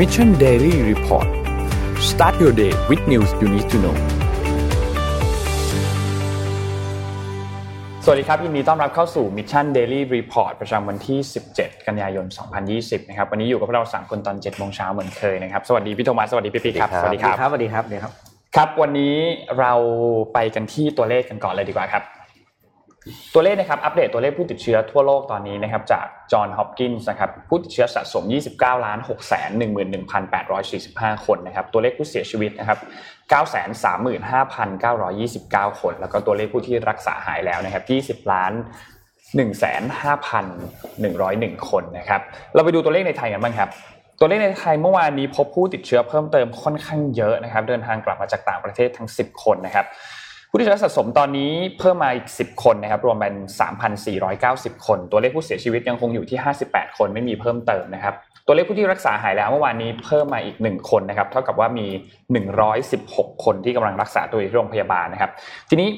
Mission Daily Report start your day with news you need to know สวัสดีครับ ยินดีต้อนรับเข้าสู่ Mission Daily Report ประจำวันที่ 17 กันยายน 2020 นะครับ วันนี้อยู่กับพวกเราสามคนตอน 7 โมงเช้าเหมือนเคยนะครับ สวัสดีพี่โทมัส สวัสดีพี่ปิ๊กครับ สวัสดีครับ สวัสดีครับเดี๋ยวครับ ครับ วันนี้เราไปกันที่ตัวเลขกันก่อนเลยดีกว่าครับ ตัวเลขนะครับอัปเดตตัวเลขผู้ติดเชื้อทั่วโลกตอนนี้นะครับจากจอห์นฮอปกินส์นะครับผู้ติดเชื้อสะสม 29ล้าน6แสน11,845 คนนะครับตัวเลขผู้เสียชีวิตนะครับ935,929 คน แล้วก็ตัวเลขผู้ที่รักษาหายแล้วนะครับ20 ล้าน1,5,101 คนนะครับเราไปดูตัวเลขในไทยกันบ้างครับตัวเลขในไทยเมื่อวานนี้พบผู้ติดเชื้อเพิ่มเติมค่อนข้างเยอะนะครับเดินทางกลับมาจากต่างประเทศทั้ง 10 คนนะครับ ผู้ที่เชื้อสะสมตอนนี้เพิ่มมาอีก 10 คนนะครับรวมเป็น 3,490 คน ตัวเลขผู้เสียชีวิตยังคงอยู่ที่ 58 คนไม่มีเพิ่มเติมนะครับตัวเลขผู้ที่รักษาหายแล้วเมื่อวานนี้เพิ่มมาอีก 1 คนนะครับเท่ากับว่ามี 116 คนที่กำลังรักษาตัวอยู่ที่โรงพยาบาลนะครับ ทีนี้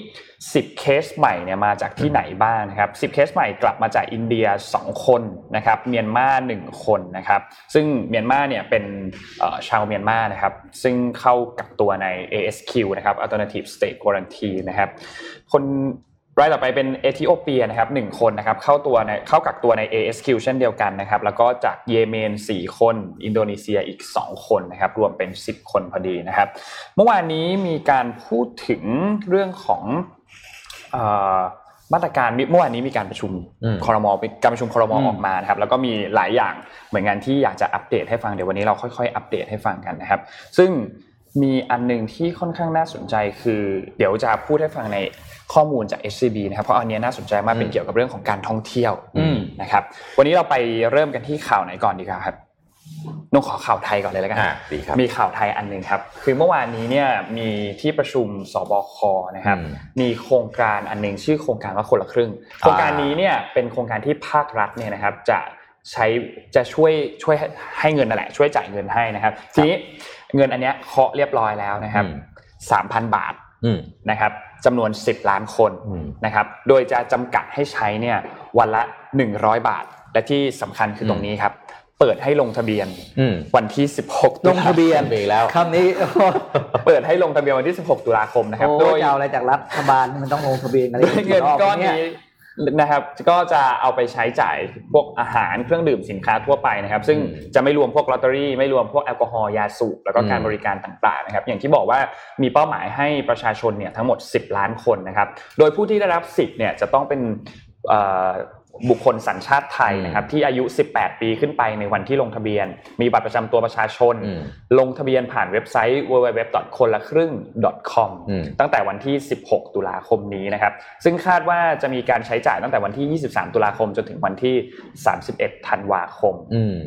10 เคสใหม่เนี่ยมาจากที่ไหนบ้างนะครับ 10 เคสใหม่กลับมาจากอินเดีย 2 คนนะครับ เมียนมา1คนนะครับ ซึ่งเมียนมาเนี่ยเป็นชาวเมียนมานะครับ ซึ่งเข้ากักตัวใน ASQ นะครับ Alternative State Quarantine นะครับ คนรายต่อไปเป็นเอธิโอเปียนะครับหนึ่งคนนะครับเข้าตัวในเข้ากักตัวใน ASQ เช่นเดียวกันนะครับ แล้วก็จากเยเมน 4 คน อินโดนีเซียอีก 2 คนนะครับ รวมเป็น 10 คนพอดีนะครับ เมื่อวานนี้มีการพูดถึงเรื่องของ มาตรการเมื่อวานนี้มีการประชุมคอรมอการประชุมคอรมอออกมานะครับแล้วก็มีหลายอย่างเหมือนกันที่อยากจะอัปเดตให้ฟังเดี๋ยววันนี้เราค่อยๆ อัปเดตให้ฟังกันนะครับ ซึ่งมีอันหนึ่งที่ค่อนข้างน่าสนใจคือ เดี๋ยวจะพูดให้ฟังในข้อมูลจาก SCB นะครับเพราะอันนี้น่าสนใจมากเป็นเกี่ยวกับเรื่องของการท่องเที่ยวนะครับ วันนี้เราไปเริ่มกันที่ข่าวไหนก่อนดีครับ นงขอข่าวไทยก่อนเลยแล้วกันมีข่าวไทยอันหนึ่งครับ คือเมื่อวานนี้เนี่ยมีที่ประชุมสบคนะครับ มีโครงการอันหนึ่งชื่อโครงการว่าคนละครึ่ง โครงการนี้เนี่ยเป็นโครงการที่ภาครัฐเนี่ยนะครับ จะใช้จะช่วยช่วยให้เงินนั่นแหละ ช่วยจ่ายเงินให้นะครับทีนี้เงินอันนี้เคาะเรียบร้อยแล้วนะครับสามพันบาทนะครับจำนวน 10 ล้านคนนะครับ โดยจะจำกัดให้ใช้เนี่ยวันละ 100 บาท และที่สำคัญคือตรงนี้ครับ เปิดให้ลงทะเบียนวันที่ 16 ลงทะเบียนไปแล้วคำนี้เปิดให้ลงทะเบียนวันที่ 16 ตุลาคมนะครับโดยเอาอะไรจากรัฐบาลมันต้องลงทะเบียนอะไรเงินก้อนนี้นะครับก็จะเอาไปใช้จ่ายพวกอาหารเครื่องดื่มสินค้าทั่วไปนะครับ ซึ่งจะไม่รวมพวกลอตเตอรี่ไม่รวมพวกแอลกอฮอล์ยาสูบแล้วก็การบริการต่างๆนะครับอย่างที่บอกว่ามีเป้าหมายให้ประชาชนเนี่ยทั้งหมด 10 ล้านคนนะครับ โดยผู้ที่ได้รับสิทธิ์เนี่ยจะต้องเป็น บุคคลสัญชาติไทยนะครับที่อายุ 18 ปีขึ้นไปในวันที่ลงทะเบียน มีบัตรประจำตัวประชาชน ลงทะเบียนผ่านเว็บไซต์ www. คนละครึ่ง .com ตั้งแต่วันที่ 16 ตุลาคมนี้นะครับซึ่งคาดว่าจะมีการใช้จ่ายตั้งแต่วันที่ 23 ตุลาคมจนถึงวันที่ 31 ธันวาคม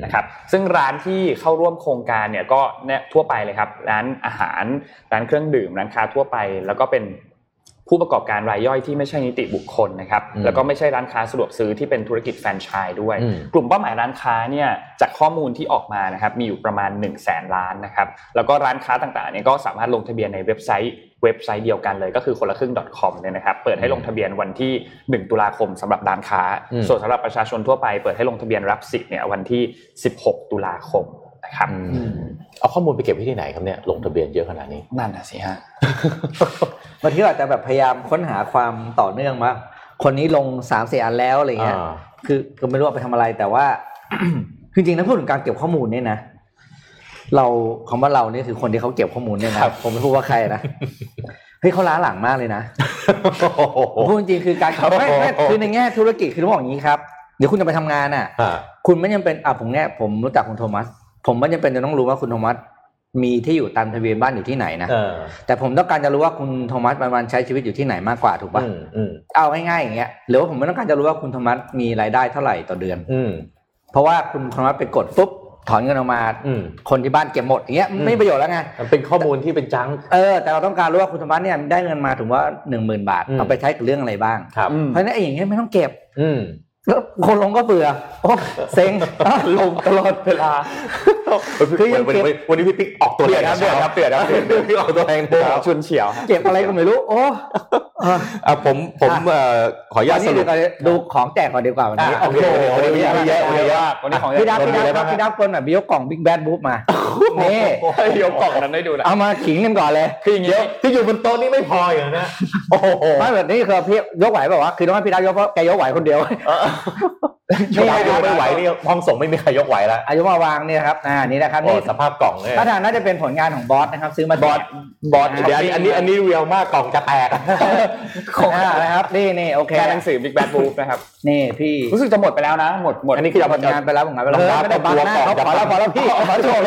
นะครับซึ่งร้านที่เข้าร่วมโครงการเนี่ยก็เนี่ยทั่วไปเลยครับร้านอาหารร้านเครื่องดื่มร้านค้าทั่วไปแล้วก็เป็น ผู้ประกอบการรายย่อยที่ไม่ใช่นิติบุคคลนะครับแล้วก็ไม่ใช่ร้านค้าสะดวกซื้อที่เป็นธุรกิจแฟรนไชส์ด้วย กลุ่มเป้าหมายร้านค้าเนี่ยจากข้อมูลที่ออกมานะครับมีอยู่ประมาณ1นึ่งแสนล้านนะครับแล้วก็ร้านค้าต่างๆเนี่ยก็สามารถลงทะเบียนในเว็บไซต์เว็บไซต์เดียวกันเลยก็คือคนละครึ่ง .com เนี่ยนะครับเปิดให้ลงทะเบียนวันที่ 1 ตุลาคมสำหรับร้านค้า ส่วนสำหรับประชาชนทั่วไปเปิดให้ลงทะเบียนรับสิทธิ์เนี่ยวันที่ 16 ตุลาคมนะ ครับเอาข้อมูลไปเก็บที่ไหนครับเนี่ยลงทะเบียนเยอะขนาดนี้นั่นนะสิฮะบางทีอาจจะแบบพยายามค้นหาความต่อเนื่องมาคนนี้ลงสามสี่อันแล้วอะไรเงี้ยคือก็ไม่รู้ไปทำอะไรแต่ว่าจริงๆนะพูดถึงการเก็บข้อมูลเนี่ยนะเราคำว่าเราเนี่ยคือคนที่เขาเก็บข้อมูลเนี่ยนะผมไม่พูดว่าใครนะเฮ้ยเขาล้าหลังมากเลยนะพูดจริงคือการไม่ไม่คือในแง่ธุรกิจคือต้องบอกอย่างนี้ครับเดี๋ยวคุณจะไปทำงานอะ คุณไม่ยังเป็นอะผมเนี่ยผมรู้จักคุณโทมัส ผมไม่จำเป็นจะต้องรู้ว่าคุณโทมัสมีที่อยู่ตามทะเบียนบ้านอยู่ที่ไหนนะแต่ผมต้องการจะรู้ว่าคุณโทมัสวันใช้ชีวิตอยู่ที่ไหนมากกว่าถูกป่ะเอาง่ายๆอย่างเงี้ยหรือว่าผมไม่ต้องการจะรู้ว่าคุณโทมัสมีรายได้เท่าไหร่ต่อเดือน อืเพราะว่าคุณโทมัสไปกดปุ๊บถอนเงินออกมาคนที่บ้านเก็บหมดอย่างเงี้ยไม่ประโยชน์แล้วไงเป็นข้อมูลที่เป็นจังเออแต่เราต้องการรู้ว่าคุณโทมัสเนี่ยได้เงินมาถึงว่าหนึ่งหมื่นบาทเอาไปใช้กับเรื่องอะไรบ้างเพราะฉะนั้นอย่างเงี้ยไม่ต้องเก็บแล้ว คนลงก็เบื่อโอ้เซ็งลงตลอดเวลา คือยังวันเก็บนี้วันนี้พี่ปิ๊กออกตัวเดืแรอดงครับเดือดครับเดือดครับเดือดพี่ปิ๊กออกตัวแรงโอ้โหชุนเฉียวฮะเก็บอะไรก็ไม่รู้ โอ้เอออะผมผมเอ่อขออนุญาตสวันนี้รุดูปก่อนดูของแจกก่อนดีกว่าวันนี้อะโอเคโอเควันนี้วันนี้เยอะวันนี้เยอะวันนี้ของพี่ดับวันพี่นี้ดับอะไรครับ้าบงพี่ดับคนแบบมียกกล่องบิ๊กแบดบุ๊มานี่ให้ยกกล่องนั้นได้ดูนะเอามาขิงกันก่อนเลยคืออย่างนี้ที่อยู่บนโต๊ะนี่ไม่พออย่างนะโอ้โหไม่แบบนี้คือพี่ยกไหวแบบว่าวะคือต้องให้พี่ดับยกเพราะแกยกไหวคนเดียวยกไม่ไหวนี่ห้องส่งไม่มีใครยกไหวแล้วอายุมาวางเนี่ยครับอ่านี่นะครับโอ้นี่สภาพกล่องเนี่ยถ้าทางน่าจะเป็นผลงานของบอสนะครับ ซื้อมาบอสบอสเดี๋ยวอันนี้อันนี้อันนี้เรียวมากกล่องจะแตกนะครับนี่นี่โอเคแค่หนังสือ Big Bad Wolf นะครับนี่พี่รู้สึกจะหมดไปแล้วนะหมดหมดอันนี้คือผลงานไปแล้วผลงานไปแล้วรองเอเท้าอไม่ได้บังหน้าตัวเขากล่องขอแล้วจะขอแล้วพี่ขอโชว์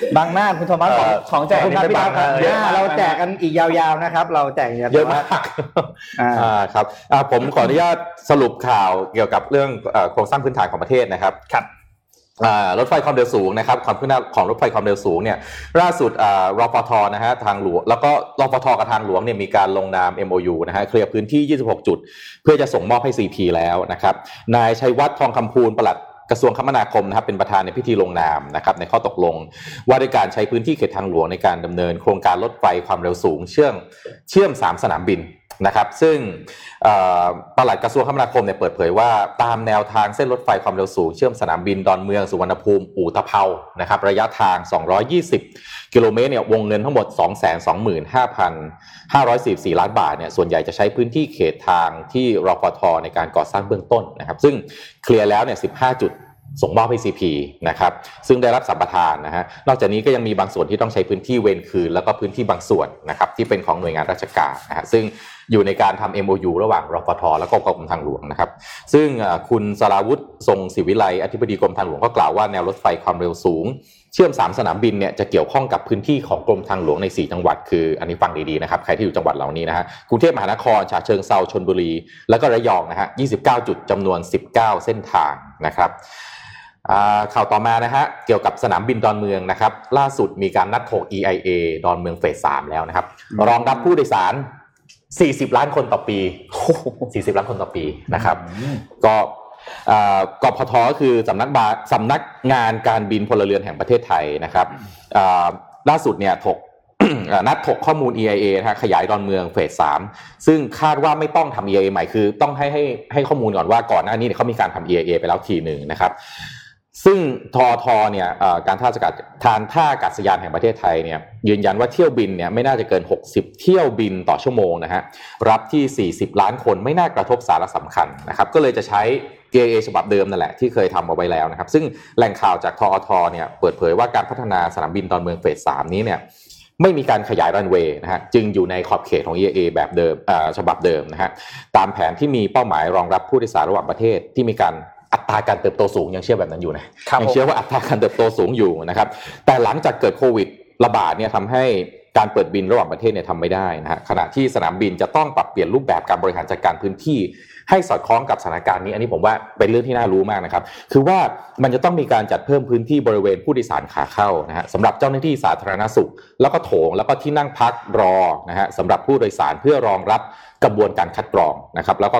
แล้วบังหน้าคุณโทมัสเออของแจกคุณนี่ครับไม่พี่บัดังบครับนะเยอะอ่ามากเราแจกกันอีกยาวๆนะครับ เราแจกเยอะมากอ่าอ่าครับอ่าผมขออนุญาตสรุปข่าวเกี่ยวกับเรื่องเอ่อโครงสร้างพื้นฐานของประเทศนะครับครับอ่ารถไฟความเร็วสูงนะครับความคืบหน้าของรถไฟความเร็วสูงเนี่ยล่าสุดอ่ารฟทนะฮะทางหลวงแล้วก็รฟทกับทางหลวงเนี่ยมีการลงนาม MOU นะฮะเคลียร์พื้นที่ 26 จุด เพื่อจะส่งมอบให้ CP แล้วนะครับนายชัยวัฒน์ทองคำพูนปลัด กระทรวงคมนาคมนะครับเป็นประธานในพิธีลงนามนะครับในข้อตกลง ว่าด้วยการใช้พื้นที่เขตทางหลวงในการดำเนิน โครงการรถไฟความเร็วสูง เชื่อมเชื่อม 3 สนามบิน นะครับซึ่งเอ่อปลัดกระทรวงคมนาคมเนี่ยเปิดเผยว่าตามแนวทางเส้นรถไฟความเร็วสูงเชื่อมสนามบินดอนเมืองสุวรรณภูมิอู่ตะเภานะครับระยะทาง 220 กิโลเมตรเนี่ยวงเงินทั้งหมด 225,544 ล้านบาทเนี่ยส่วนใหญ่จะใช้พื้นที่เขตทางที่รพทในการก่อสร้างเบื้องต้นนะครับซึ่งเคลียร์แล้วเนี่ย15 จุดส่งมอบให้ CP นะครับซึ่งได้รับสัมปทานนะฮะนอกจากนี้ก็ยังมีบางส่วนที่ต้องใช้พื้นที่เวรคืน แล้วก็พื้นที่บางส่วนนะครับที่เป็นของหน่วยงานราชการนะฮะซึ่ง อยู่ในการทำ MOU ระหว่างรฟทแล้วก็กรมทางหลวงนะครับ ซึ่งคุณสราวุฒิทรงศิวิไลอธิบดีกรมทางหลวงก็กล่าวว่าแนวรถไฟความเร็วสูง เชื่อม 3 สนามบินเนี่ยจะเกี่ยวข้องกับพื้นที่ของกรมทางหลวงใน 4 จังหวัด คืออันนี้ฟังดีๆนะครับใครที่อยู่จังหวัดเหล่านี้นะฮะกรุงเทพมหานครฉะเชิงเซาชนบุรี แล้วก็ระยองนะฮะ29 จุดจำนวน 19 เส้นทางนะครับข่าวต่อมานะฮะเกี่ยวกับสนามบินดอนเมืองนะครับ ล่าสุดมีการนัดโถ EIA ดอนเมืองเฟสสามแล้วนะครับ รองรับผู้โดยสาร 40 ล้านคนต่อปี 40 ล้านคนต่อปีนะครับ ก็อ่ากพทก็คือสำนักบาสำนักงานการบินพลเรือนแห่งประเทศไทยนะครับอ่าล่าสุดเนี่ยถกอ่านัดถกข้อมูล EIA นะฮะขยายดอนเมืองเฟสสามซึ่งคาดว่าไม่ต้องทำ EIA ใหม่คือต้องให้ให้ให้ข้อมูลก่อนว่าก่อนหน้านี้เนี่ยเขามีการทำ EIA ไปแล้วทีหนึ่งนะครับ ซึ่งทอทเนี่ยการท่าอากาศทานท่าอากาศยานแห่งประเทศไทยเนี่ยยืนยันว่าเที่ยวบินเนี่ยไม่น่าจะเกิน 60 เที่ยวบินต่อชั่วโมงนะฮะรับที่ 40 ล้านคนไม่น่ากระทบสาระสำคัญนะครับก็เลยจะใช้ GAA ฉบับเดิมนั่นแหละที่เคยทำเอาไว้แล้วนะครับซึ่งแหล่งข่าวจากทอทเนี่ยเปิดเผยว่าการพัฒนาสนามบินดอนเมืองเฟสสามนี้เนี่ยไม่มีการขยายรันเวย์นะฮะจึงอยู่ในขอบเขตของ EAA แบบเดิมฉบับเดิมนะฮะตามแผนที่มีเป้าหมายรองรับผู้โดยสารระหว่างประเทศที่มีการ อัตราการเติบโตสูงยังเชื่อแบบนั้นอยู่นะครับยังผมเชื่อว่าอัตราการเติบโตสูงอยู่นะครับแต่หลังจากเกิดโควิดระบาดเนี่ยทำให้การเปิดบินระหว่างประเทศเนี่ยทำไม่ได้นะฮะขณะที่สนามบินจะต้องปรับเปลี่ยนรูปแบบการบริหารจัดการพื้นที่ ให้สอดคล้องกับสถานการณ์นี้ อันนี้ผมว่าเป็นเรื่องที่น่ารู้มากนะครับ คือว่ามันจะต้องมีการจัดเพิ่มพื้นที่บริเวณผู้โดยสารขาเข้านะฮะสำหรับเจ้าหน้าที่สาธารณสุข แล้วก็โถงแล้วก็ที่นั่งพักรอนะฮะสำหรับผู้โดยสารเพื่อรองรับกระบวนการคัดกรองนะครับแล้วก็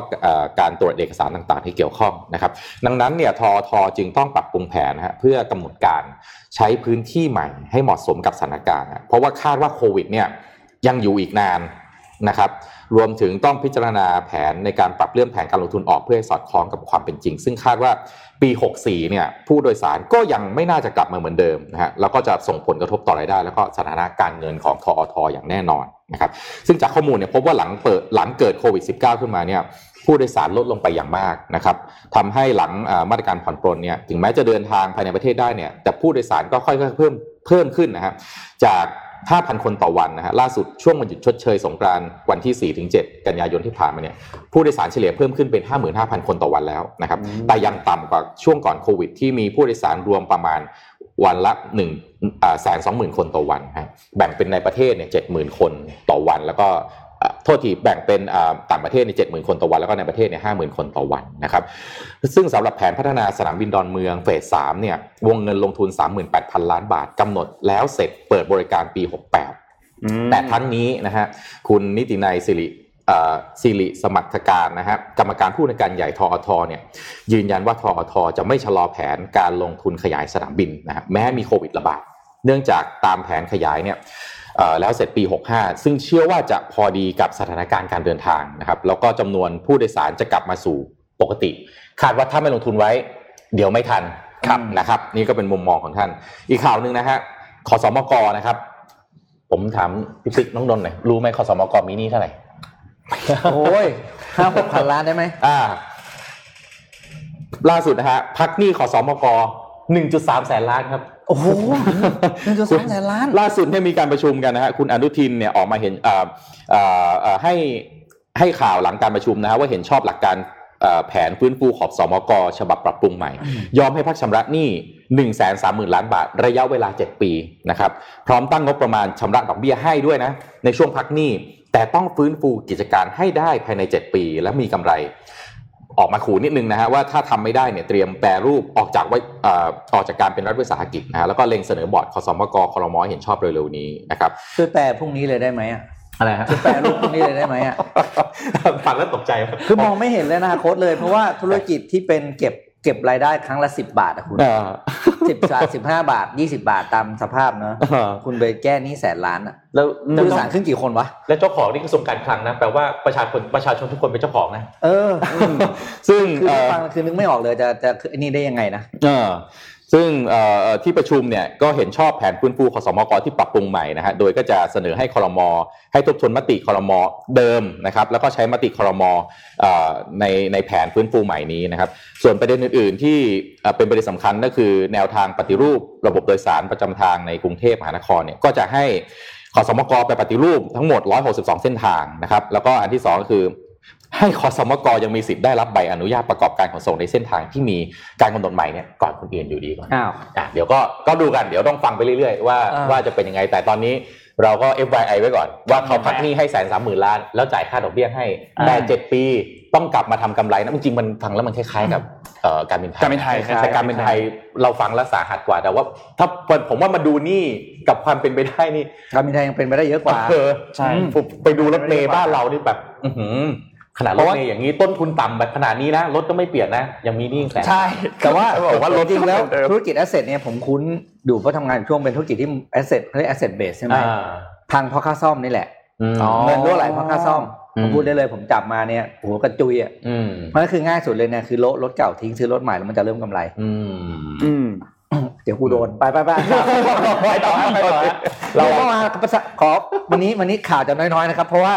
การตรวจเอกสารต่างๆ ที่เกี่ยวข้องนะครับ ดังนั้นเนี่ยทอทจึงต้องปรับปรุงแผนนะฮะเพื่อกำหนดการใช้พื้นที่ใหม่ให้เหมาะสมกับสถานการณ์ เพราะว่าคาดว่าโควิดเนี่ยยังอยู่อีกนานนะครับ รวมถึงต้องพิจารณาแผนในการปรับเลื่อนแผนการลงทุนออกเพื่อให้สอดคล้องกับความเป็นจริง ซึ่งคาดว่าปี 64 เนี่ยผู้โดยสารก็ยังไม่น่าจะกลับมาเหมือนเดิมนะฮะแล้วก็จะส่งผลกระทบต่อรายได้ แล้วก็สถานะการเงินของทอทอย่างแน่นอนนะครับซึ่งจากข้อมูลเนี่ยพบว่าหลังเปิดหลังเกิดโควิด -19 ขึ้นมาเนี่ยผู้โดยสารลดลงไปอย่างมากนะครับทำให้หลังมาตรการผ่อนปรนเนี่ยถึงแม้จะเดินทางภายในประเทศได้เนี่ยแต่ผู้โดยสารก็ค่อยๆเพิ่มเพิ่มขึ้นนะครับจาก 5,000 คนต่อวันนะฮะล่าสุดช่วงวันหยุดชดเชยสงกรานต์วันที่ 4-7 กันยายนที่ผ่านมาเนี่ยผู้โดยสารเฉลี่ยเพิ่มขึ้นเป็น 55,000 คนต่อวันแล้วนะครับแต่ยังต่ำกว่าช่วงก่อนโควิด ที่มีผู้โดยสารรวมประมาณวันละ1แสนสองหมื่นคนต่อวันฮะแบ่งเป็นในประเทศเนี่ย70,000คนต่อวันแล้วก็เอ่อ โทษทีแบ่งเป็นต่างประเทศใน70,000คนต่อวันแล้วก็ในประเทศเนี่ย50,000คนต่อวันนะครับซึ่งสำหรับแผนพัฒนาสนามบินดอนเมืองเฟสสามเนี่ยวงเงินลงทุน 38,000 ล้านบาทกำหนดแล้วเสร็จเปิดบริการปี 68 แต่ทั้งนี้นะฮะคุณนิตินัยสิริสิริสมัติการนะฮะกรรมการผู้ในการใหญ่ทอทเนี่ยยืนยันว่าทอทจะไม่ชะลอแผนการลงทุนขยายสนามบินนะฮะแม้มีโควิดระบาดเนื่องจากตามแผนขยายเนี่ย แล้วเสร็จปี 65 ซึ่งเชื่อว่าจะพอดีกับสถานการณ์การเดินทางนะครับ แล้วก็จำนวนผู้โดยสารจะกลับมาสู่ปกติ คาดว่าถ้าไม่ลงทุนไว้ เดี๋ยวไม่ทันครับนะครับ นี่ก็เป็นมุมมองของท่าน อีกข่าวหนึ่งนะฮะขอสมกนะครับ ผมถามพี่ปิ๊กน้องนนท์หน่อยรู้ไหมขอสมกมีนี่เท่าไหร่โอ้ยห้าหกพันล้านได้ไหมอ่า ล่าสุดนะฮะพักหนี้ขอสมกหนึ่งจุดสามแสนล้านครับ โอ้โหหนึ่งจุดสามแสนล้าน ล่าสุดที่มีการประชุมกันนะฮะคุณอนุทินเนี่ยออกมาเห็นอ่าอ่าให้ให้ข่าวหลังการประชุมนะฮะว่าเห็นชอบหลักการแผนฟื้นฟูขอบสมกฉบับปรับปรุงใหม่ ยอมให้พักชำระหนี้1นึ่งแสนสามหมื่นล้านบาท ระยะเวลา 7 ปีนะครับพร้อมตั้งงบประมาณชำระดอกเบี้ยให้ด้วยนะ ในช่วงพักหนี้ แต่ต้องฟื้นฟูกิจการให้ได้ภายใน 7 ปี และมีกำไร ออกมาขู่นิดนึงนะฮะว่าถ้าทำไม่ได้เนี่ยเตรียมแปรรูปออกจากไว้ออกจากการเป็นรัฐวิสาหกิจนะฮะแล้วก็เล็งเสนอบอร์ดคอสมกคอรมอเห็นชอบเร็วๆนี้นะครับคือแปรพรุ่งนี้เลยได้ไหมอะอะไรฮะจะแปลรูปนี้เลยได้ไหมอะฟังแล้วตกใจ คือมองไม่เห็นเลยนะโค้ดเลย เพราะว่าธุรกิจที่เป็นเก็บ เก็บรายได้ครั้งละสิบบาทอะคุณสิบบาทสิบห้าบาทยี่สิบาทตามสภาพเนอะคุณไปแก้นี้แสนล้านอะแล้วผู้สารขึ้นกี่คนวะ แล้วเจ้าของนี่กระทรวงการคลังนะแปลว่าประชาชนประชาชนทุกคนเป็นเจ้าของนะ เออ ซึ่งคือฟังคือนึกไม่ออกเลยจะจะคือนี่ได้ยังไงนะเออ ซึ่งที่ประชุมเนี่ยก็เห็นชอบแผนฟื้นฟูขสมกที่ปรับปรุงใหม่นะฮะโดยก็จะเสนอให้คอรมอให้ทบทวนมติคอรมอเดิมนะครับแล้วก็ใช้มติคอรมอในในแผนฟื้นฟูใหม่นี้นะครับ ส่วนประเด็นอื่น ๆ ที่เป็นประเด็นสำคัญก็คือแนวทางปฏิรูประบบโดยสารประจำทางในกรุงเทพมหานครเนี่ยก็จะให้ขสมกไปปฏิรูปทั้งหมด 162 เส้นทางนะครับ แล้วก็อันที่ 2 ก็คือ ให้คอสมกยังมีสิทธิ์ได้รับใบอนุญาตประกอบการขนส่งในเส้นทางที่มีการกำหนดใหม่เนี่ยก่อนคนอื่นอยู่ดีก่อนอ้าวเดี๋ยวก็ก็ดูกันเดี๋ยวต้องฟังไปเรื่อยๆ ว่าว่าจะเป็นยังไงแต่ตอนนี้เราก็ FYI ไว้ก่อน ว่าเขาพักหนี้ให้แสนสามหมื่นล้าน แล้วจ่ายค่าดอกเบี้ยให้แต่เจ็ดปีต้องกลับมาทำกำไรนะจริงๆมันฟังแล้วมันคล้ายๆกับการบินไทยการบินไทยแต่การบินไทยเราฟังแล้วสาหัสกว่าแต่ว่า ถ้าผมว่ามาดูนี่กับความเป็นไปได้นี่การบินไทยยังเป็นไปได้เยอะกว่าใช่ไปดูรถเมล์บ้านเรานี่แบบ ขนาดรถเมย์อย่างนี้ต้นทุนต่ำแบบขนาดนี้นะรถก็ไม่เปลี่ยนนะยังมีนี่แสนใช่ แต่ว่าบอกว่ารถจริงแล้วธุรกิจ asset เนี่ยผมคุ้นดูเพราะทำงานช่วงเป็นธุรกิจที่ asset เขาเรียก asset-based ใช่ไหมพังเพราะค่าซ่อมนี่แหละเงินรั่วไหลเพราะค่าซ่อมผมพูดได้เลยผมจับมาเนี่ยโอ้โหกระจุยอะมันก็คือง่ายสุดเลยเนี่ยคือรถรถเก่าทิ้งซื้อรถใหม่แล้วมันจะเริ่มกำไร อืม เดี๋ยวกูโดนไปไปไปไปต่อไปต่อเราก็มาขอวันนี้วันนี้ข่าวจะน้อยๆนะครับ เพราะว่า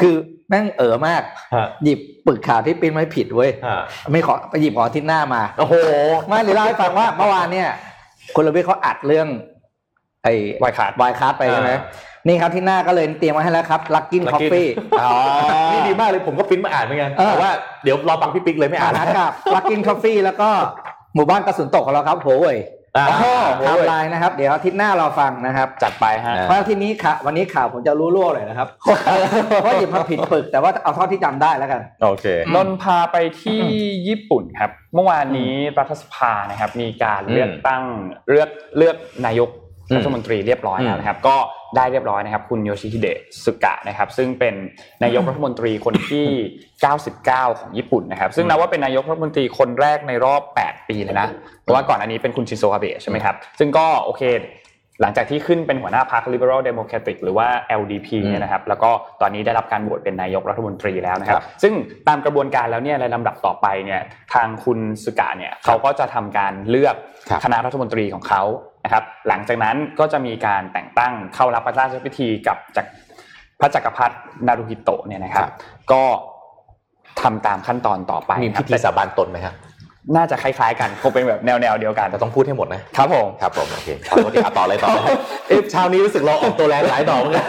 คือแม่งเอ๋อมาก หยิบปึกข่าวที่ปิ้นไว้ผิดเว้ยไม่ขอไปหยิบขอทิศหน้ามาโอ้โหไม่เลยเล่าให้ฟังว่าเมื่อวานเนี่ยคนละเวเขาอัดเรื่อง ไอ้วายคาร์ดวายคาร์ดไปใช่ไหมนี่ครับที่หน้าก็เลยเตรียมไว้ให้แล้วครับลักกินคอฟฟี่นี่ดีมากเลยผมก็ปิ้นมาอ่านเหมือนกันแต่ว่าเดี๋ยวรอฟังพี่ปิ๊กเลยไม่อ่านนะครับลักกินคอฟฟี่แล้วก็ หมู่บ้านกระสุนตกของเราครับโหยทำลายนะครับ เดี๋ยวอาทิตย์หน้าเราฟังนะครับ จัดไปฮะเพราะทีนี้ข่าววันนี้ข่าวผมจะรู้ล่วเลยนะครับ เพราะหยิบมาผิดปึกแต่ว่าเอาเท่าที่จำได้แล้วกัน โอเคนนพาไปที่ญี่ปุ่นครับ เมื่อวานนี้รัฐสภานะครับ มีการเลือกตั้งเลือกเลือกนายก รัฐมนตรีเรียบร้อยแล้วนะครับ ก็ได้เรียบร้อยนะครับ คุณโยชิฮิเดะสุกะนะครับ ซึ่งเป็นนายกรัฐมนตรีคนที่ 99 ของญี่ปุ่นนะครับ ซึ่งนับว่าเป็นนายกรัฐมนตรีคนแรกในรอบ 8 ปีเลยนะเพราะว่าก่อนอันนี้เป็นคุณชินโซอาเบะใช่ไหมครับซึ่งก็โอเคหลังจากที่ขึ้นเป็นหัวหน้าพรรค Liberal Democratic หรือว่า LDP เนี่ยนะครับ แล้วก็ตอนนี้ได้รับการโหวตเป็นนายกรัฐมนตรีแล้วนะครับ ซึ่งตามกระบวนการแล้วเนี่ยในลำดับต่อไปเนี่ยทางคุณสุกะเนี่ยเขาก็จะทำการเลือกคณะรัฐมนตรีของเขา นะครับหลังจากนั้นก็จะมีการแต่งตั้งเข้ารับพระราชพิธีกับจากพระจักรพรรดินารุฮิโตะเนี่ยนะครับ ก็ทำตามขั้นตอนต่อไปมีพิธีสาบานตนไหมครับน่าจะคล้ายๆกันคงเป็นแบบแนวๆเดียวกันแต่ต้องพูดให้หมดนะครับผมครับผมโอเคเอาต่อเลยต่อเอ๊ะเช้านี้รู้สึกเราออกตัวแรงหลายดอกเลย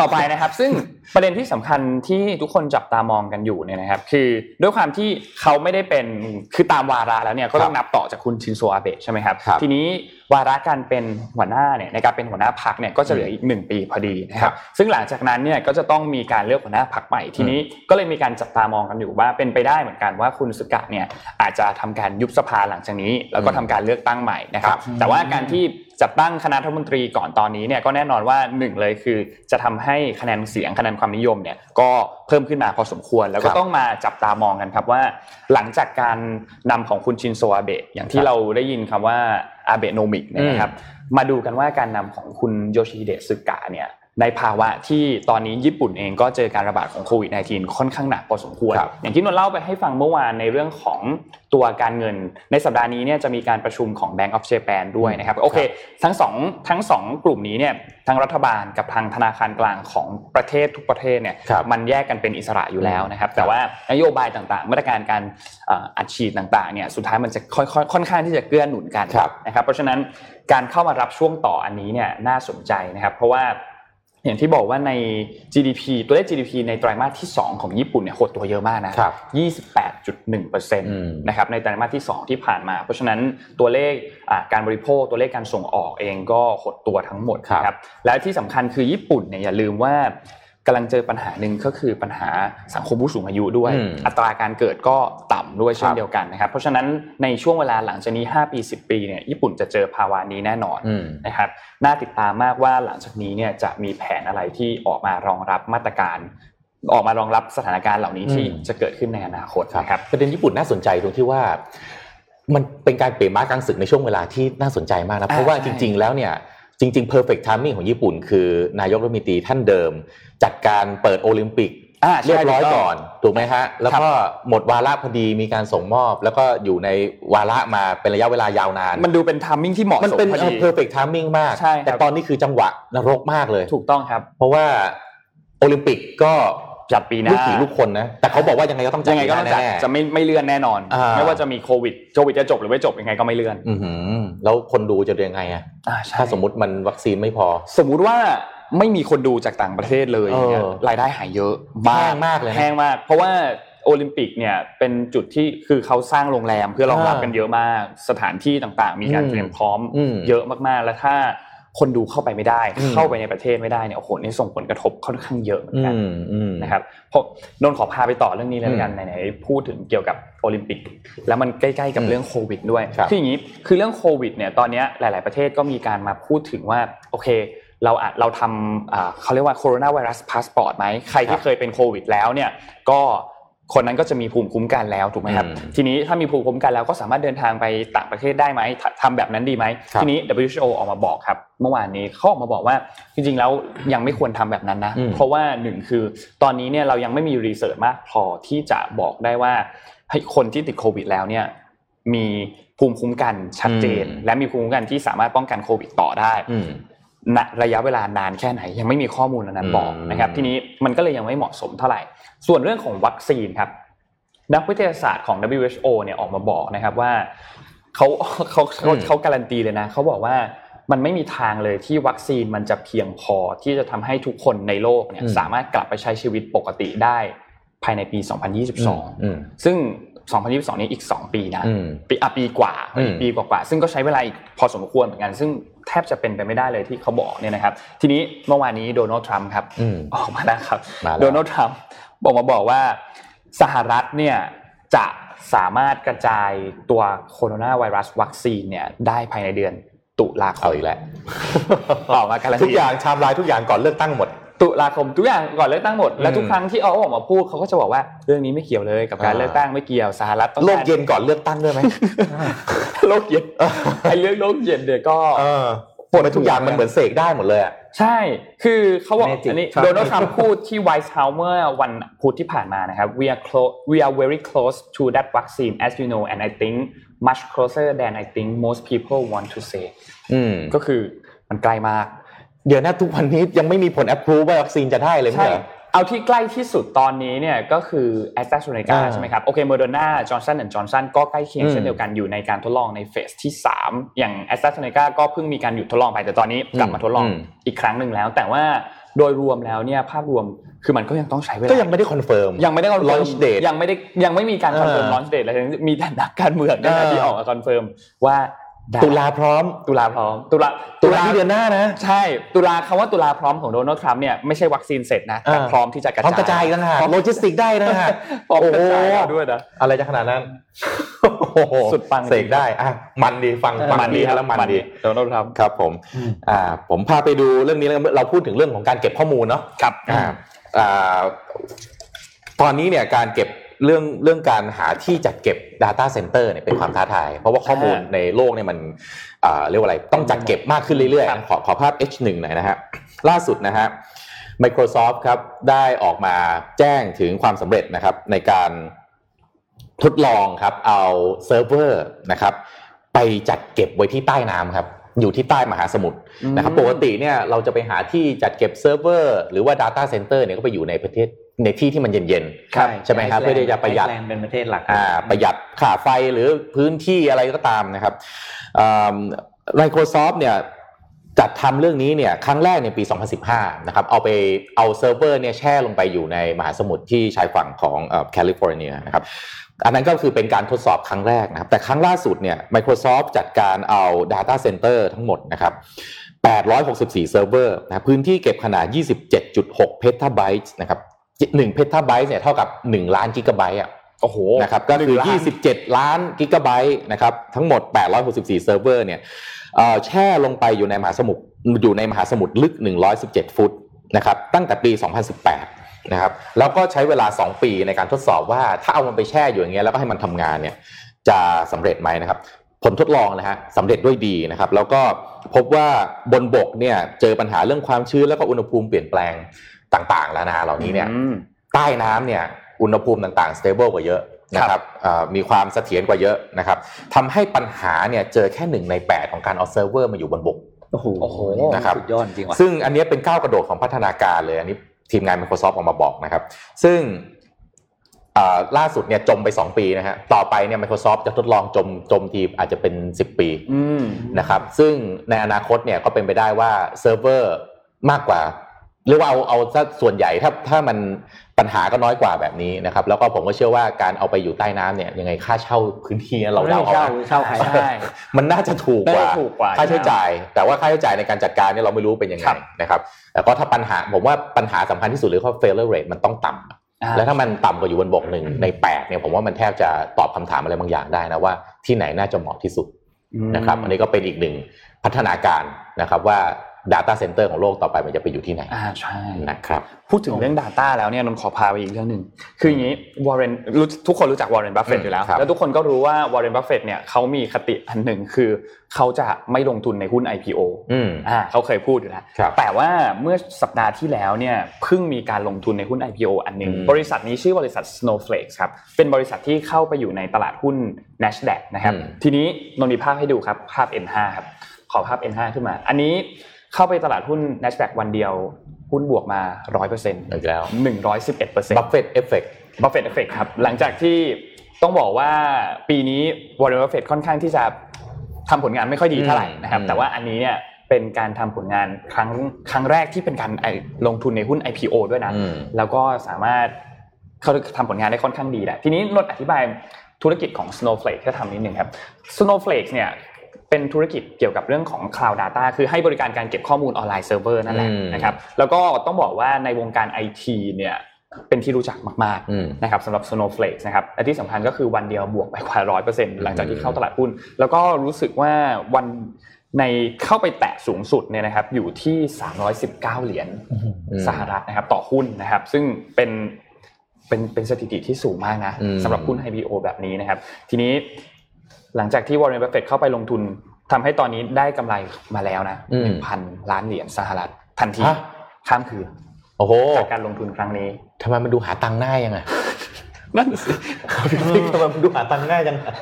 ต่อไปนะครับ ซึ่งประเด็นที่สำคัญที่ทุกคนจับตามองกันอยู่เนี่ยนะครับ คือด้วยความที่เขาไม่ได้เป็นคือตามวาระแล้วเนี่ยก็ต้องนับต่อจากคุณชินโซอาเบะใช่ไหมครับทีนี้วาระการเป็นหัวหน้าเนี่ยในการเป็นหัวหน้าพักเนี่ยก็จะเหลืออีกหนึ่งปีพอดีนะครับซึ่งหลังจากนั้นเนี่ยก็จะต้องมีการเลือกหัวหน้าพักใหม่ทีนี้ก็เลยมีการจับตามองกันอยู่ว่าเป็นไปได้เหมือนกันว่าคุณสุกะเนี่ยอาจจะทำการยุบสภาหลังจากนี้ แล้วก็ทำการเลือกตั้งใหม่นะครับแต่ว่าการที่ จัดตั้งคณะรัฐมนตรีก่อนตอนนี้เนี่ยก็แน่นอนว่าหนึ่งเลยคือจะทำให้คะแนนเสียงคะแนนความนิยมเนี่ยก็เพิ่มขึ้นมาพอสมควร แล้วก็ต้องมาจับตามองกันครับว่า หลังจากการนำของคุณชินโซอาเบะอย่างที่เราได้ยินคำว่าอาเบะโนมิกนะครับมาดูกันว่าการนำของคุณโยชิเดะซึกะเนี่ย ในภาวะที่ตอนนี้ญี่ปุ่นเองก็เจอการระบาดของโควิด -19 ค่อนข้างหนักพอสมควร อย่างที่นนเล่าไปให้ฟังเมื่อวานในเรื่องของตัวการเงิน ในสัปดาห์นี้เนี่ยจะมีการประชุมของ Bank of Japan ด้วยนะครับโอเคทั้งสองทั้งสองกลุ่มนี้เนี่ยทั้งรัฐบาลกับทางธนาคารกลางของประเทศทุกประเทศเนี่ยมันแยกกันเป็นอิสระอยู่แล้วนะครับ แต่ว่านโยบายต่างๆ มาตรการการอัดฉีดต่างๆเนี่ยสุดท้ายมันจะค่อยๆค่อนข้างที่จะเกื้อหนุนกันนะครับเพราะฉะนั้นการเข้ามารับช่วงต่ออันนี้เนี่ยน่าสนใจนะครับ เพราะว่า อย่างที่บอกว่าใน GDP ตัวเลข GDP ในไตรมาสที่ 2 ของญี่ปุ่นเนี่ยหดตัวเยอะมากนะ28.1%นะครับในไตรมาสที่ 2 ที่ผ่านมา เพราะฉะนั้นตัวเลขการบริโภคตัวเลขการส่งออกเองก็หดตัวทั้งหมดครับและที่สำคัญคือญี่ปุ่นเนี่ยอย่าลืมว่า กำลังเจอปัญหาหนึ่งก็คือปัญหาสังคมผู้สูงอายุด้วย อัตราการเกิดก็ต่ำด้วยเช่นเดียวกันนะครับ เพราะฉะนั้นในช่วงเวลาหลังจากนี้ 5 ปี 10 ปีเนี่ยญี่ปุ่นจะเจอภาวะนี้แน่นอนนะครับน่าติดตามมากว่าหลังจากนี้เนี่ยจะมีแผนอะไรที่ออกมารองรับมาตรการออกมารองรับสถานการณ์เหล่านี้ที่จะเกิดขึ้นในอนาคตนะครับประเด็นญี่ปุ่นน่าสนใจตรงที่ว่า มันเป็นการเปลี่ยนม้ากลางศึกในช่วงเวลาที่น่าสนใจมากนะเพราะว่าจริง ๆ แล้วเนี่ย จริงๆ perfect timing ของญี่ปุ่น คือนายกรัฐมนตรีท่านเดิม จัดการเปิดโอลิมปิกเรียบร้อยก่อนถูกไหมฮะ แล้วก็หมดวาระพอดีมีการส่งมอบ แล้วก็อยู่ในวาระมาเป็นระยะเวลายาวนาน มันดูเป็นทามมิ่งที่เหมาะสมมันเป็น perfect timing มาก แต่ตอนนี้คือจังหวะนรกมากเลย ถูกต้องครับ เพราะว่าโอลิมปิกก็ จัดปีหน้าลูกผีลูกคนนะ แต่เขาบอกว่ายังไงก็ต้องจัดยังไงก็ต้องจัดจะไม่ไม่เลื่อนแน่นอน ไม่ว่าจะมีโควิดโควิดจะจบหรือไม่จบยังไงก็ไม่เลื่อนอืแล้วคนดูจะยังไงอะถ้าสมมติมันวัคซีนไม่พอ สมมุติว่าไม่มีคนดูจากต่างประเทศเลยรายได้หายเยอะแห้งมากเลยแห้งมาก เพราะว่าโอลิมปิกเนี่ยเป็นจุดที่คือเขาสร้างโรงแรมเพื่อรองรับกันเยอะมาก สถานที่ต่างๆ มีการเตรียมพร้อมเยอะมากๆ แล้วถ้า คนดูเข้าไปไม่ได้ เข้าไปในประเทศไม่ได้เนี่ยโอ้โหนี่ส่งผลกระทบค่อนข้างเยอะเหมือนกันนะครับเพราะงั้นขอพาไปต่อเรื่องนี้เลยกันไหนๆพูดถึงเกี่ยวกับโอลิมปิก แล้วมันใกล้ๆกับเรื่องโควิดด้วยคืออย่างนี้คือเรื่องโควิดเนี่ยตอนนี้หลาย ๆประเทศก็มีการมาพูดถึงว่าโอเคเราเราทำเขาเรียกว่า coronavirus passport ไหมใครที่เคยเป็นโควิดแล้วเนี่ยก็ คนนั้นก็จะมีภูมิคุ้มกันแล้วถูกไหมครับทีนี้ถ้ามีภูมิคุ้มกันแล้วก็สามารถเดินทางไปต่างประเทศได้ไหมทำแบบนั้นดีไหมทีนี้ WHO ออกมาบอกครับ เมื่อวานนี้เขาออกมาบอกว่าจริงๆแล้วยังไม่ควรทำแบบนั้นนะ เพราะว่าหนึ่งคือตอนนี้เนี่ยเรายังไม่มีรีเสิร์ชมากพอที่จะบอกได้ว่าให้คนที่ติดโควิดแล้วเนี่ยมีภูมิคุ้มกันชัดเจน และมีภูมิคุ้มกันที่สามารถป้องกันโควิดต่อได้ระยะเวลานานแค่ไหนยังไม่มีข้อมูลนั้นบอกนะครับ ทีนี้มันก็เลยยังไม่เหมาะสมเท่าไหร่ ส่วนเรื่องของวัคซีนครับนักวิทยาศาสตร์ของ WHO เนี่ยออกมาบอกนะครับว่าเขาเขาเขาเขาการันตีเลยนะเขาบอกว่ามันไม่มีทางเลยที่วัคซีนมันจะเพียงพอที่จะทำให้ทุกคนในโลกเนี่ยสามารถกลับไปใช้ชีวิตปกติได้ภายในปี 2022 ซึ่ง 2022 นี้อีก 2 ปีนะปีอะปีกว่าปีกว่า ซึ่งก็ใช้เวลาอีกพอสมควรเหมือนกัน ซึ่งแทบจะเป็นไปไม่ได้เลยที่เขาบอกเนี่ยนะครับ ทีนี้เมื่อวานนี้โดนัลด์ทรัมป์ครับออกมาแล้วครับโดนัลด์ทรัมป์ บอกมาบอกว่าสหรัฐเนี่ยจะสามารถกระจายตัวโคโรนาไวรัสวัคซีนเนี่ยได้ภายในเดือนตุลาคมอีกแล้วออกมาการันตีทุกอย่างชามลายทุกอย่างก่อนเลือกตั้งหมด ตุลาคมทุกอย่างก่อนเลือกตั้งหมดและทุกครั้งที่เอาออกมาพูดเขาก็จะบอกว่าเรื่องนี้ไม่เกี่ยวเลยกับการเลือกตั้งไม่เกี่ยวสหรัฐต้องโลกเย็นก่อนเลือกตั้งด้วยไหมโลกเย็นไอ้เรื่องโลกเย็นเดี๋ยวก็ ปวดทุกอย่างมันเหมือนเสกได้หมดเลยอะใช่ คือเขาบอกอันนี้โดนัลด์ทรัมป์พูดที่ไวท์เฮาส์เมื่อวันพุธที่ผ่านมานะครับ we are close we are very close to that vaccine as you know and I think much closer than I think most people want to say ก็คือมันไกลมาก เดี๋ยวนะทุกวันนี้ยังไม่มีผลแอปพรูฟว่าวัคซีนจะได้เลยไหม เอาที่ใกล้ที่สุดตอนนี้เนี่ยก็คือแอสตราเซเนกาใช่ไหมครับโอเค Moderna Johnson & Johnson ก็ใกล้เคียงเช่นเดียวกันอยู่ในการทดลองใน phase ที่ 3 อย่างแอสตราเซเนกาก็เพิ่งมีการหยุดทดลองไปแต่ตอนนี้กลับมาทดลองอีกครั้งหนึ่งแล้ว แต่ว่าโดยรวมแล้วเนี่ยภาพรวมคือมันก็ยังต้องใช้เวลาก็ยังไม่ได้ confirm ยังไม่ได้ confirm ยังไม่ได้ยังไม่มีการ confirm launch date อะไรมีแต่นักการเมืองที่ออกมา confirm ว่า ตุลาพร้อม ตุลาพร้อม ตุลาตุลาที่เดือนหน้านะ ใช่ตุลาคำว่าตุลาพร้อมของโดนัลด์ทรัมป์เนี่ยไม่ใช่วัคซีนเสร็จนะแต่พร้อมที่จะกระจายพร้อมกระจายกันฮะโลจิสติกได้นะฮะโอ้โหด้วยนะอะไรจะขนาดนั้นโอ้โหสุดปังเสกได้อะมันดีฟังฟังดีแล้วมันดีโดนัลด์ทรัมป์ครับผมอืมอ่าผมพาไปดูเรื่องนี้แล้วกันเราพูดถึงเรื่องของการเก็บข้อมูลเนาะครับอ่าอ่าตอนนี้เนี่ยการเก็บ เรื่องเรื่องการหาที่จัดเก็บ Data Center เนี่ยเป็นความท้าทาย เพราะว่าข้อมูลอ่าในโลกเนี่ยมันอ่าเรียกว่าอะไรต้องจัดเก็บมากขึ้นเรื่อยครับๆขอขอภาพ H1 หน่อยนะฮะล่าสุดนะฮะ Microsoft ครับได้ออกมาแจ้งถึงความสำเร็จนะครับในการทดลองครับเอาเซิร์ฟเวอร์นะครับไปจัดเก็บไว้ที่ใต้น้ำครับอยู่ที่ใต้มหาสมุทรนะครับปกติเนี่ยเราจะไปหาที่จัดเก็บเซิร์ฟเวอร์หรือว่า Data Center เนี่ยก็ไปอยู่ในประเทศ ในที่ที่มันเย็นๆใช่ไหมครับเพื่อที่จะประหยัดไอซ์แลนด์เป็นประเทศหลักอ่าประหยัดค่าไฟหรือพื้นที่อะไรก็ตามนะครับอ่า Microsoft เนี่ยจัดทำเรื่องนี้เนี่ยครั้งแรกในปี 2015 นะครับเอาไปเอาเซิร์ฟเวอร์เนี่ยแช่ลงไปอยู่ในมหาสมุทรที่ชายฝั่งของแคลิฟอร์เนียนะครับอันนั้นก็คือเป็นการทดสอบครั้งแรกนะครับ แต่ครั้งล่าสุดเนี่ย Microsoft จัดการเอา Data Center ทั้งหมดนะครับ 864 เซิร์ฟเวอร์นะพื้นที่เก็บขนาด 27.6 เพทาไบต์นะครับ 1เพทาไบต์เนี่ยเท่ากับ1ล้านกิกะไบต์อะโอ้โหนะครับก็คือหนึ่งล้าน27 ล้านกิกะไบต์นะครับทั้งหมด 864 เซิร์ฟเวอร์เนี่ยเอ่อแช่ลงไปอยู่ในมหาสมุทรอยู่ในมหาสมุทรลึก 117 ฟุตนะครับตั้งแต่ปี 2018 นะครับแล้วก็ใช้เวลา 2 ปีในการทดสอบว่าถ้าเอามันไปแช่อยู่อย่างเงี้ยแล้วก็ให้มันทำงานเนี่ยจะสำเร็จไหมนะครับผลทดลองนะฮะสำเร็จด้วยดีนะครับแล้วก็พบว่าบนบกเนี่ยเจอปัญหาเรื่องความชื้นแล้วก็อุณหภูมิเปลี่ยนแปลง ต่างๆ แล้วนะเหล่านี้เนี่ยอืมใต้น้ำเนี่ยอุณหภูมิต่างๆ stable กว่าเยอะนะครับเอ่อมีความเสถียรกว่าเยอะนะครับทำให้ปัญหาเนี่ยเจอแค่หนึ่งในแปดของการเอาเซิร์ฟเวอร์มาอยู่บนบกโอ้โหโอ้โหนะครับสุดยอดจริงว่ะซึ่งอันเนี้ยเป็นก้าวกระโดดของพัฒนาการเลยอันนี้ทีมงาน Microsoft ออกมาบอกนะครับ ซึ่งอ่าล่าสุดเนี่ยจมไป 2 ปีนะฮะต่อไปเนี่ย Microsoft จะทดลองจมจมทีอาจจะเป็น 10 ปีอืมนะครับซึ่งในอนาคตเนี่ยก็เป็นไปได้ว่าเซิร์ฟเวอร์มากกว่า เรียกว่าเอาเอาซะส่วนใหญ่ถ้าถ้ามันปัญหาก็น้อยกว่าแบบนี้นะครับ แล้วก็ผมก็เชื่อว่าการเอาไปอยู่ใต้น้ำเนี่ยยังไงค่าเช่าพื้นที่เราเดาเอาเช่านะเช่าใครใช่มันน่าจะถูกกว่าน่าจะถูกกว่าค่าใช้จ่าย แต่ว่าค่าใช้จ่ายในการจัดการเนี่ยเราไม่รู้เป็นยังไงครับนะครับแต่ก็ถ้าปัญหาผมว่าปัญหาสำคัญที่สุดเลยคือ failure rate มันต้องต่ำอ่าแล้วถ้ามันต่ำกว่าอยู่บนบกหนึ่งในแปดเนี่ยผมว่ามันแทบจะตอบคำถามอะไรบางอย่างได้นะว่าที่ไหนน่าจะเหมาะที่สุดนะครับ อันนี้ก็เป็นอีกหนึ่งพัฒนาการนะครับว่า Data Center ของโลกต่อไปมันจะไปอยู่ที่ไหนอ่าใช่นะครับพูดถึงเรื่อง Data แล้วเนี่ยนนท์ขอพาไปอีกเรื่องหนึ่งคืออย่างนี้วอร์เรนรู้ทุกคนรู้จักวอร์เรนบัฟเฟตอืมอยู่แล้วครับแล้วทุกคนก็รู้ว่าวอร์เรนบัฟเฟตเนี่ยเขามีคติอันหนึ่งคือเขาจะไม่ลงทุนในหุ้น IPO อืมอ่าเขาเคยพูดอยู่แล้วครับแต่ว่าเมื่อสัปดาห์ที่แล้วเนี่ยเพิ่งมีการลงทุนในหุ้น IPO อันหนึ่งอืมบริษัทนี้ชื่อบริษัท Snowflake ครับเป็นบริษัทที่เข้าไปอยู่ในตลาดหุ้น NASDAQ นะครับอืมทีนี้นนท์มีภาพให้ดูครับภาพ N5 ครับขอภาพ N5 ขึ้นมา อันนี้ เข้าไปตลาดหุ้น NASDAQ วันเดียวหุ้นบวกมา 100%อีกแล้ว 111%บัฟเฟตเอฟเฟกบัฟเฟตเอฟเฟกครับ หลังจากที่ต้องบอกว่าปีนี้วอร์เรนบัฟเฟตค่อนข้างที่จะทำผลงานไม่ค่อยดีเท่าไหร่นะครับอืมแต่ว่าอันนี้เนี่ยเป็นการทำผลงานครั้งครั้งแรกที่เป็นการไอ้ลงทุนในหุ้น IPO ด้วยนะอืมแล้วก็สามารถเขาทำผลงานได้ค่อนข้างดีแหละ ทีนี้นนท์อธิบายธุรกิจของ Snowflake ที่ทำนิดนึงครับ Snowflake เนี่ย เป็นธุรกิจเกี่ยวกับเรื่องของ Cloud Data คือให้บริการการเก็บข้อมูลออนไลน์เซิร์ฟเวอร์นั่นแหละอืมนะครับแล้วก็ต้องบอกว่าในวงการ IT เนี่ยเป็นที่รู้จักมากอืมๆนะครับสำหรับ Snowflake นะครับและที่สำคัญก็คือวันเดียวบวกไปกว่าร้อยเปอร์เซ็นต์หลังจากที่เข้าตลาดหุ้น แล้วก็รู้สึกว่าวันในเข้าไปแตะสูงสุดเนี่ยนะครับอยู่ที่ 319 เหรียญอืมสหรัฐนะครับต่อหุ้นนะครับ ซึ่งเป็นเป็นเป็นสถิติที่สูงมากนะอืมสำหรับหุ้น IPO แบบนี้นะครับ ทีนี้ หลังจากที่วอร์เรนบัฟเฟตเข้าไปลงทุนทำให้ตอนนี้ได้กำไรมาแล้วนะอืมหนึ่งพันล้านเหรียญสหรัฐทันทีฮะข้ามคืนโอ้โหจากการลงทุนครั้งนี้ทำไมมันดูหาตังค์ง่ายยังไงนั่นสิทำไมมันดูหาตังค์ง่ายจังอะ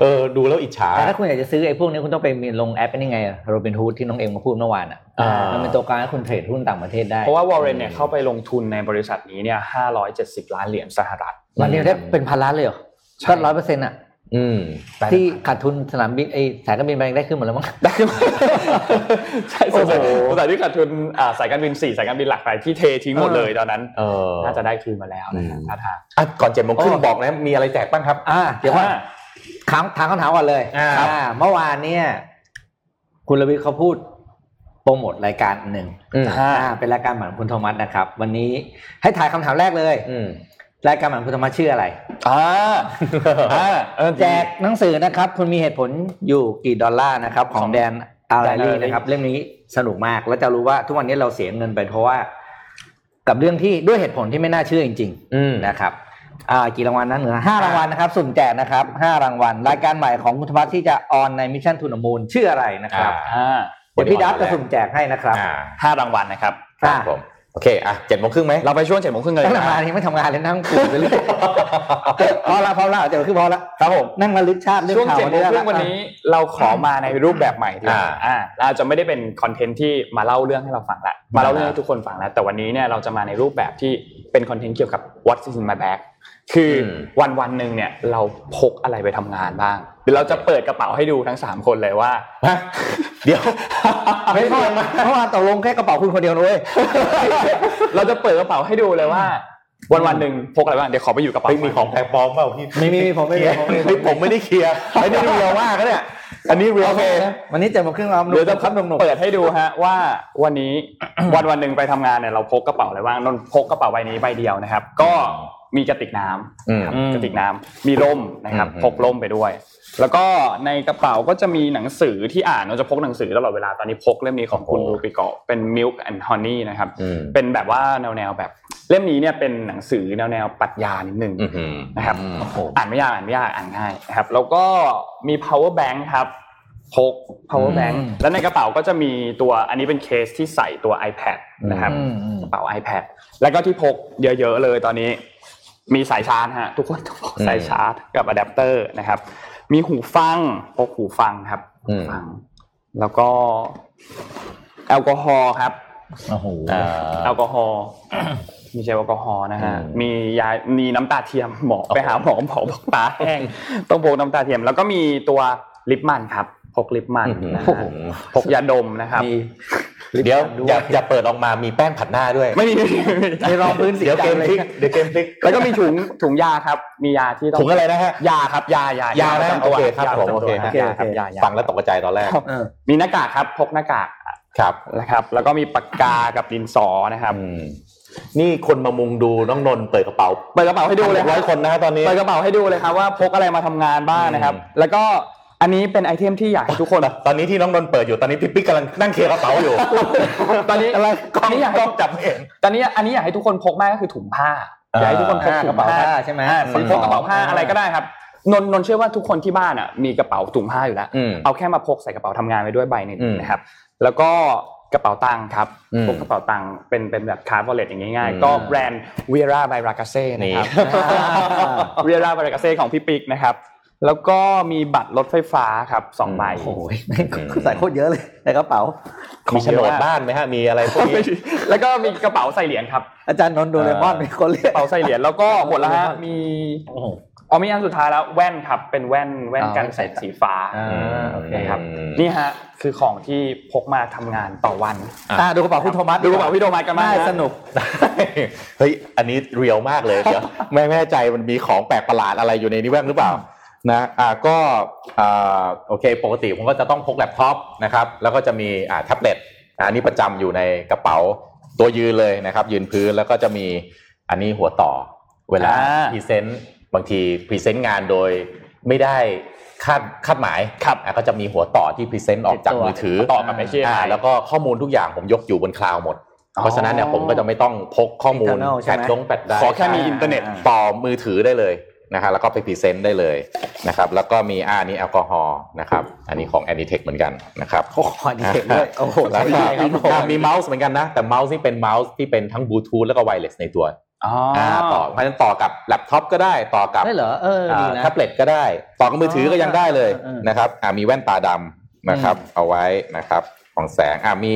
เออดูแล้วอิจฉาแต่ถ้าคุณอยากจะซื้อไอ้พวกนี้คุณต้องไปมีลงแอปนี่ไงโรบินฮูดที่น้องเอ็มมาพูดเมื่อวานอะอ่ามัมันเป็นตัวกลางให้คุณเทรดหุ้นต่างประเทศได้ เพราะว่าวอร์เรนเนี่ยเข้าไปลงทุนในบริษัทนี้เนี่ย570ล้านเหรียญสหรัฐวันเดียวได้เป็นพันล้านเลยเหรอใช่ก็ร้อยเปอร์เซ็นต์อะ อืมที่ขาดทุนสนามบินไอ้สายการบินไปได้ขึ้นหมดแล้วมั้งได้ขึ้นมาใช่สงสัยสงสัยที่ขาดทุนอ่าสายการบินสี่สายการบินหลักไปที่เททิ้งหมดเลยตอนนั้นเออน่าจะได้คืนมาแล้วนะฮะอืมท่าทางอะก่อนเจ็ดโมงครึ่งโอ้บอกนะมีอะไรแจกบ้างครับอ่าเดี๋ยวว่าอ่าถามถามคำถามก่อนเลยอ่าอ่าเมื่อวานเนี่ย คุณรวิทย์เขาพูดโปรโมทรายการอันหนึ่งอืมอ่าเป็นรายการเหมือนคุณโทมัสนะครับ วันนี้ให้ถ่ายคำถามแรกเลย อืม รายการใหม่ของคุณธรรมะชื่ออะไรอ่าอ่าเออแจกหนังสือนะครับ คุณมีเหตุผลอยู่กี่ดอลลาร์นะครับ ของของแดนอาราลีแดน Ariely นะครับเล่มนี้สนุกมากแล้วจะรู้ว่าทุกวันนี้เราเสียเงินไปเพราะว่า กับเรื่องที่ด้วยเหตุผลที่ไม่น่าเชื่อจริงอืมๆนะครับอ่ากี่รางวัลนะเหนือห้ารางวัลนะครับสุ่มแจกนะครับห้ารางวัลรายการใหม่ของคุณธรรมะที่จะออนในมิชชั่นทูนมูลชื่ออะไรนะครับอ่าเดี๋ยวพี่ดับจะสุ่มแจกให้นะครับอ่าห้ารางวัลนะครับครับผม โอเค อะเจ็ดโมงครึ่งไหม เราไปช่วงเจ็ดโมงครึ่งเลยตั้งแต่นะมานี่ไม่ทำงานเลยนั่งปลูกไปเรื่อยพอละพอละเดี๋ยวคือพอละครับผมนั่งระลึกชาติเรื่องช่วงข่าวเจ็ดโมงครึ่งวันนี้ เราขอมาในรูปแบบใหม่ดีกว่าอ่าอ่าเราจะไม่ได้เป็นคอนเทนต์ที่มาเล่าเรื่องให้เราฟังละมาเล่าเรื่องให้ทุกคนฟังแล้วแต่วันนี้เนี่ยเราจะมาในรูปแบบที่เป็นคอนเทนต์เกี่ยวกับ what's in my bag คืออมวันวันๆหนึ่งเนี่ยเราพกอะไรไปทำงานบ้างเดี๋ยวเราจะเปิดกระเป๋าให้ดูทั้งสามคนเลยว่าฮะเดี๋ยวไม่พอเมื่อวานตกลงแค่กระเป๋าคุณคนเดียวนะเว้ยเราจะเปิดกระเป๋าให้ดูเลยว่า วันวันๆหนึ่งพกอะไรบ้างเดี๋ยวขอไปอยู่กระเป๋าเฮ้ยมีของแปลกปลอมเปล่าพี่ไม่มีผมไม่เคมีลียร์ผมไม่มีเฮ้ยผมไม่ได้เคลียร์ไอ้นี่เรียวมากนะเนี่ยอันนี้เรียวโอเควันนี้เจ็ดโมงครึ่งเราเดี๋ยวจะครับหนุ่มเปิดให้ดูฮะว่าวันนี้วันวันหนึ่งไปทำงานเนี่ยเราพกกระเป๋าอะไรบ้างนนท์พกกระเป๋าใบนี้ใบเดียวนะครับ ก็ มีกระติกน้ำอืมครับกระติกน้ำมีร่มนะครับอืมพกร่มไปด้วย แล้วก็ในกระเป๋าก็จะมีหนังสือที่อ่านเราจะพกหนังสือตลอดเวลาตอนนี้พกเล่มนี้ของคุณโอ้รูปิโกะเป็น Milk and Honey นะครับอืมเป็นแบบว่าแนวแนวๆแบบเล่มนี้เนี่ยเป็นหนังสือแนวแนวๆปรัชญานิดนึงอื้อหือนะครับอืมอ่านไม่ยากอ่านไม่ยากอ่านง่ายนะครับแล้วก็มี power bank ครับพก power bank แล้วในกระเป๋าก็จะมีตัวอันนี้เป็นเคสที่ใส่ตัว iPad นะครับอืมอืมกระเป๋า iPad แล้วก็ที่พกเยอะ ๆ เลยตอนนี้ มีสายชาร์จฮะทุกคนต้องพกสายชาร์จกับอะแดปเตอร์นะครับ มีหูฟังพกหูฟังครับอืมหูฟัง แล้วก็ แอลกอฮอล์ครับโอ้โหอ่าแอลกอฮอล์มีเจลแอลกอฮอล์นะฮะอืมมียามีน้ำตาเทียมหมอไปหาหมอหมอบอกตาแห้งต้องพกน้ำตาเทียม แล้วก็มีตัวลิปมันครับพกลิปมันนะโอ้ฮะโหพกยาดมนะครับมี เดี๋ยวด้วอย่าอย่าเปิดออกมามีแป้งผัดหน้าด้วย ไม่มีไม่มีไม่มีมีรองพื้นสีเดี๋ยวเกมดำเลยพลิกเดี๋ยวเกมพลิกแล้วก็มีถุงถุงยาครับมียาที่ต้องถุงอะไรนะฮะยาครับยายายานะประจำตัวโอเคครับยาผมประจำตัวโอเคฮะยาครับยายาฟังแล้วตกใจตอนแรกเออมีหน้ากากครับพกหน้ากากครับนะครับ แล้วก็มีปากกากับดินสอนะครับอืมนี่คนมามุงดูน้องนนท์เปิดกระเป๋าเปิดกระเป๋าให้ดูเลยคร้รัอบยคนนะฮะตอนนี้เปิดกระเป๋าให้ดูเลยครับว่าพกอะไรมาทำงานบ้างนะครับอืมแล้วก็ อันนี้เป็นไอเทมที่อยากให้ทุกคน ตอนนี้ที่น้องนนท์เปิดอยู่ตอนนี้พี่ปิ๊กกำลังนั่งเคลียร์กระเป๋าอยู่ ตอนนี้อะไรกล้องอันนี้อยากกให้ล้องจับเองตอนนี้อันนี้อยากให้ทุกคนพกมากก็คือถุงผ้าอ่าอยากให้ทุกคนพกอ่าถุกระงเป๋าผ้าผ้าใช่ไหมอ่าอืมพกกระเป๋าผ้าอะไรก็ได้ครับนนท์นนท์เชื่อว่าทุกคนที่บ้านอะมีกระเป๋าถุงผ้าอยู่แล้วอืมเอาแค่มาพกใส่กระเป๋าทำงานไปด้วยใบหนึ่งอืมนะครับ แล้วก็กระเป๋าตังค์ครับอืมพกกระเป๋าตังค์เป็นเป็นแบบคาร์บอลเลตอย่างง่ายอืมๆก็แบรนด์เวียร่าไบรากาเซ่นะครับเวียร่าไบรากาเซ่ของพี่ปิ๊กนะครับ แล้วก็มีบัตรรถไฟฟ้าครับสองใบโอ้ยแม่งใส่โคตรเยอะเลยในกระเป๋ามีโฉนดบ้านไหมฮะมีอะไรพวกนี้แล้วก็มีกระเป๋าใส่เหรียญครับ อาจารย์นนท์โดเรมอนเป็นคนเรียกกระเป๋าใส่เหรียญแล้วก็หมดแล้วฮะมีโอ้โหอ๋อมีอันสุดท้ายแล้วแว่นครับ เป็นแว่นแว่นอ่ากันแสงสีฟ้าอ่าโอเคนะครับอืมนี่ฮะคือของที่พกมาทำงานต่อวันอ่าดูกระเป๋าคุณโทมัสดูกระเป๋าพี่โทมัสกันมากน่านะสนุกเฮ้ยอันนี้ real มากเลยเดี๋ยวไม่แน่ใจมันมีของแปลกประหลาดอะไรอยู่ในนี้บ้างหรือเปล่า นะอ่าก็อ่าโอเค ปกติผมก็จะต้องพกแล็ปท็อปนะครับแล้วก็จะมีอ่าแท็บเล็ตอะอันนี้ประจำอยู่ในกระเป๋าตัวยืนเลยนะครับ ยืนพื้นแล้วก็จะมีอันนี้หัวต่อ เวลาอ่า presentบางที present งานโดยไม่ได้คาดคาดหมายครับอะก็จะมีหัวต่อที่ present ออกจากมือถือต่อกับ HDMI อ่าแล้วก็ข้อมูลทุกอย่างผมยกอยู่บนคลาวด์หมดอ๋อเพราะฉะนั้นเนี่ยผมก็จะไม่ต้องพกข้อมูล Internal ใช่แปไหมดลงแปดได้ขอแค่มีอินเทอร์เน็ตต่อมือถือได้เลย นะครับแล้วก็ไป present ได้เลยนะครับแล้วก็มีอ่านี่แอลกอฮอล์นะครับอันนี้ของ a n i t e c h เหมือนกันนะครับโอ้โหดีเทคด้วยโอ้โหแล้วก็ใช่ครับผมอ่ามีเมาส์เหมือนกันนะ แต่เมาส์นี่เป็นเมาส์ที่เป็นทั้งบลูทูธแล้วก็ wireless ในตัวอ๋ออ่าต่อเพราะฉะนั้นต่อกับแล็ปท็อปก็ได้ต่อกับได้เหรอเออดีนะแท็บเล็ตก็ได้ ต่อกับมือถือก็ยังได้เลยเออเออนะครับอ่ามีแว่นตาดำนะครับเอาไว้นะครับของแสงอ่ามี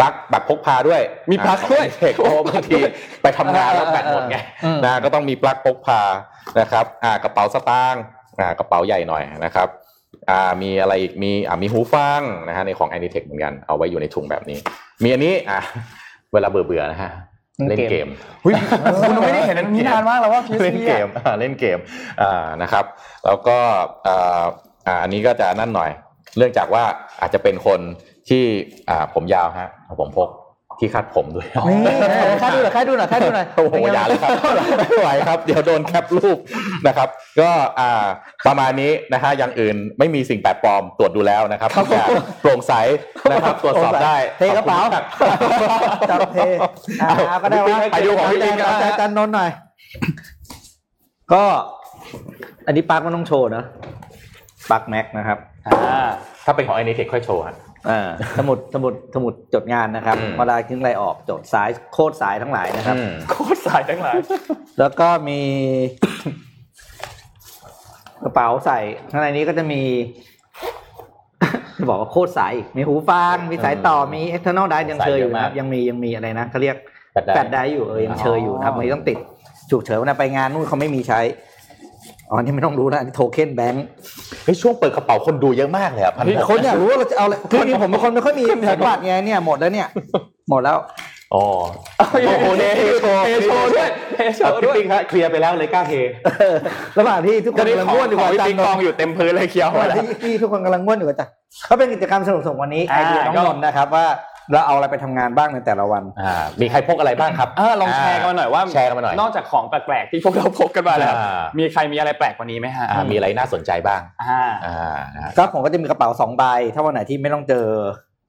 ปลั๊กแบบพกพาด้วยมีปลั๊กด้วยเทคโอบางทีไปทำงานแล้วแบตหมดไงอืมนะก็ต้องมีปลั๊กพกพานะครับอ่ากระเป๋าสตางค์อ่ากระเป๋าใหญ่หน่อยนะครับอ่ามีอะไรอีกมีอ่ามีหูฟังนะฮะในของ a n i t e c h เหมือนกันเอาไว้อยู่ในถุงแบบนี้ มีอันนี้อ่าเวลาเบื่อเบื่อๆนะฮะเล่นเกมหุ้ยคุณไม่ได้เห็นอันนี้นานมากแล้วว่าพีเล่นเกมอ่าเล่นเกมอ่านะครับ แล้วก็อ่าอ่าอันนี้ก็จะนั่นหน่อยเนื่องจากว่าอาจจะเป็นคน ที่อ่าผมยาวฮะผมพกที่คาดผมด้วยนี่ค่าดูหน่อยค่าดูหน่อยค่าดูหน่อยโอ้โหอย่าเลยครับไม่ไหวครับ เดี๋ยวโดนแคปรูปนะครับ ก็อ่าประมาณนี้นะฮะอย่างอื่นไม่มีสิ่งแปลกปลอมตรวจดูแล้วนะครับทุกอย่างโปร่งใสนะครับตรวจสอบได้เทกระเป๋าขอบคุณมากจับเทอ่าเอาก็ได้ว่าไปดูของพี่ปิ๊กกันอานะจารย์อาจารย์นนท์หน่อย ก็ อันนี้ปลั๊กมันต้องโชว์นะปลั๊กแม็กนะครับ อ่า ถ้าเป็นของไอเนเทคค่อยโชว์ฮะอ่า สมุดสมุดสมุดจดงานนะครับอืมเวลาทิ้งอะไรออกจดสายโคตรสายทั้งหลายนะครับอืมโคตรสายทั้งหลาย แล้วก็มีกระเป๋าใส่ข้างในนี้ก็จะมีจะบอกว่าโคตรสายอีกมีหูฟังมีสายต่อมี external drive ยังเชยอยู่นะครับ ยังมียังมีอะไรนะเขาเรียกแปดได้แปดได้อยู่เออยังเชยอยู่นะครับวันนี้ต้องติดฉุกเฉินนะไปงานนู่นเขาไม่มีใช้ อ๋อนี่ไม่ต้องรู้นะโทเค็นแบงค์เฮ้ยช่วงเปิดกระเป๋าคนดูเยอะมากเลยอะพันหกคนอยากรู้ว่าเราจะเอาอะไรคือจริงๆผมเป็นคนไม่ค่อยมีแผนบัตรไงเนี่ยหมดแล้วเนี่ย หมดแล้วอ๋อโอ้โหเนี่ยโชว์เทโชว์ด้วยเทโชว์พี่ด้วยปิ๊กฮะเคลียร์ไปแล้วเลยกล้าเทเออระหว่างที่ทุกคจะนได้กำลังของง่วนอยู่ขอกับงอาพี่จารปิงย์นกองนท์อยู่เต็มพื้นเลยเคี้ยวระหว่างที่ที่ทุกคนกำลังง่วนอยู่กับอาจารย์ก็เป็นกิจกรรมสนุกๆวันนี้ไอเดียน้องก็นนท์นะครับว่า เราเอาอะไรไปทำงานบ้างในแต่ละวันอ่ามีใครพกอะไรบ้างครับเออลองแชร์กันมาหน่อยว่าแชร์กันมาหน่อยนอกจากของแปลกๆที่พวกเราพกกันมาแล้วอ่ามีใครมีอะไรแปลกกว่านี้ไหมฮะอ่ามีอะไรน่าสนใจบ้างอ่าอ่านะฮะก็ผมก็จะมีกระเป๋าสองใบถ้าวันไหนที่ไม่ต้องเจอ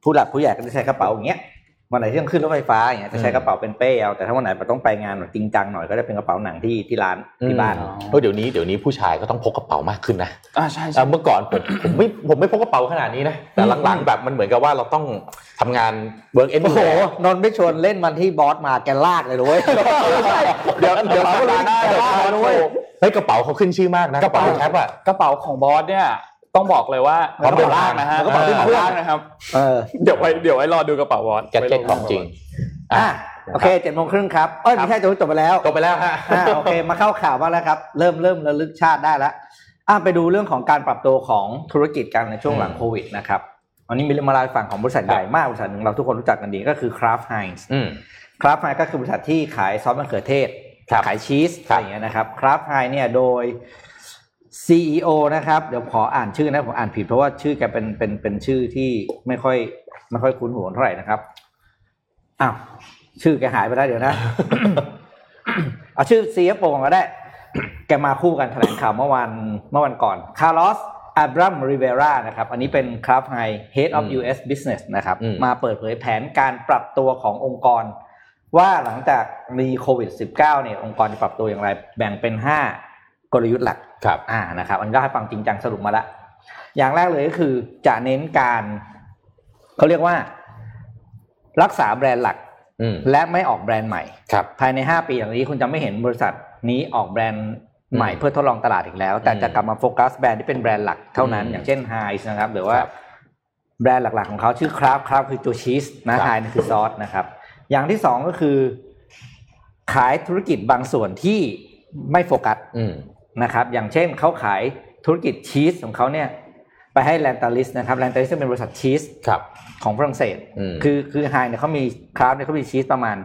ผู้หลักผู้ใหญ่ก็จะใช้กระเป๋าอย่างเงี้ย วันไหนที่ต้องขึ้นรถไฟฟ้าอย่างเงี้ยจะใช้กระเป๋าเป็นเป้เอาแต่ถ้าวันไหนต้องไปงานแบบจริงจังหน่อยก็จะเป็นกระเป๋าหนังที่ที่ร้านที่บ้านอ๋อเออเดี๋ยวนี้เดี๋ยวนี้ผู้ชายก็ต้องพกกระเป๋ามากขึ้นนะอ่าใช่เอ่ใช่อเมื่อก่อนผมผมไม่ผมไม่พกกระเป๋าขนาดนี้นะแต่หลังๆแบบมันเหมือนกับว่าเราต้องทำงานเวิร์กเอ็นโอ้โหนนท์ไม่ชวนเล่นมันที่บอสมาแกลากเลยด้วยเดี๋ยวเดี๋ยวสัปดาห์หน้าแกเดี๋ยวลากเลยด้วยเฮ้ยกระเป๋าเขาขึ้นชื่อมากนะกระเป๋าแคปอะกระเป๋าของบอสเนี่ย ต้องบอกเลยว่าพร้อมเดินล่างนะฮะกระเป๋าที่เครื่องล่างนะครับเออเดี๋ยวไว้เดี๋ยวไว้รอดูกระเป๋าบอสแกดเจ็ตของจริงอะโอเคเจ็ดโมงครึ่งครับเอ้ยไม่ใช่จบไปแล้วจบไปแล้วฮะอ่าโอเคมาเข้าข่าวบ้างแล้วครับ เริ่มเริ่มระลึกชาติได้แล้วอ่าไปดูเรื่องของการปรับตัวของธุรกิจกันในช่วงหลังอืมโควิดนะครับวันนี้มีเรื่องมาเล่าให้ฟังของบริษัทใหญ่มากบริษัทหนึ่งเราทุกคนรู้จักกันดีก็คือ Kraft Heinz อืม Kraft Heinz ก็คือบริษัทที่ขายซอสมะเขือเทศครับขายชีสครัอะบไรอย่างเงี้ยนะครับ Kraft Heinz เนี่ยโดย CEO นะครับ เดี๋ยวขออ่านชื่อนะผมอ่านผิดเพราะว่าชื่อแกเป็นเป็นเป็นชื่อที่ไม่ค่อยไม่ค่อยคุ้นหูเท่าไหร่นะครับอ้าวชื่อแกหายไปแล้วเดี๋ยวนะเอาชื่อ CFO ก่อนก็ได้ แกมาคู่กันแถลงข่าวเมื่อวันเมื่อวันก่อนคาร์ลอสอับรัมริเวรานะครับ อันนี้เป็นคราฟไฮ Head of อืม US Business นะครับอืมมาเปิดเผยแผนการปรับตัวขององค์กร ว่าหลังจากมีโควิด -19 เนี่ยองค์กรจะปรับตัวอย่างไร แบ่งเป็น 5 กลยุทธ์หลัก ครับอ่านะครับอันก็ให้ฟังจริงจังสรุปมาละ อย่างแรกเลยก็คือจะเน้นการเขาเรียกว่า รักษาแบรนด์หลักอืมและไม่ออกแบรนด์ใหม่ครับภายใน 5 ปีอย่างนี้คุณจะไม่เห็นบริษัทนี้ออกแบรนด์ใหม่อืมเพื่อทดลองตลาดอีกแล้ว แต่อืมจะกลับมาโฟกัสแบรนด์ที่เป็นแบรนด์หลักเท่านั้นอืมอย่างเช่น Heinz นะครับ หรือว่าครับแบรนด์หลักๆของเขาชื่อ Kraft Kraft คือตัวชีสนะครับไฮนี่คือซอสนะครับ อย่างที่สองก็คือ ขายธุรกิจบางส่วนที่ไม่โฟกัสอืม นะครับอย่างเช่นเขาขายธุรกิจชีสของเขาเนี่ยไปให้แลนตาลิสนะครับแลนตาลิสเป็นบริษัทชีสครับของฝรั่งเศสอืมคือคือไฮเนี่ยเขามีคราฟเนี่ยเขามีชีสประมาณ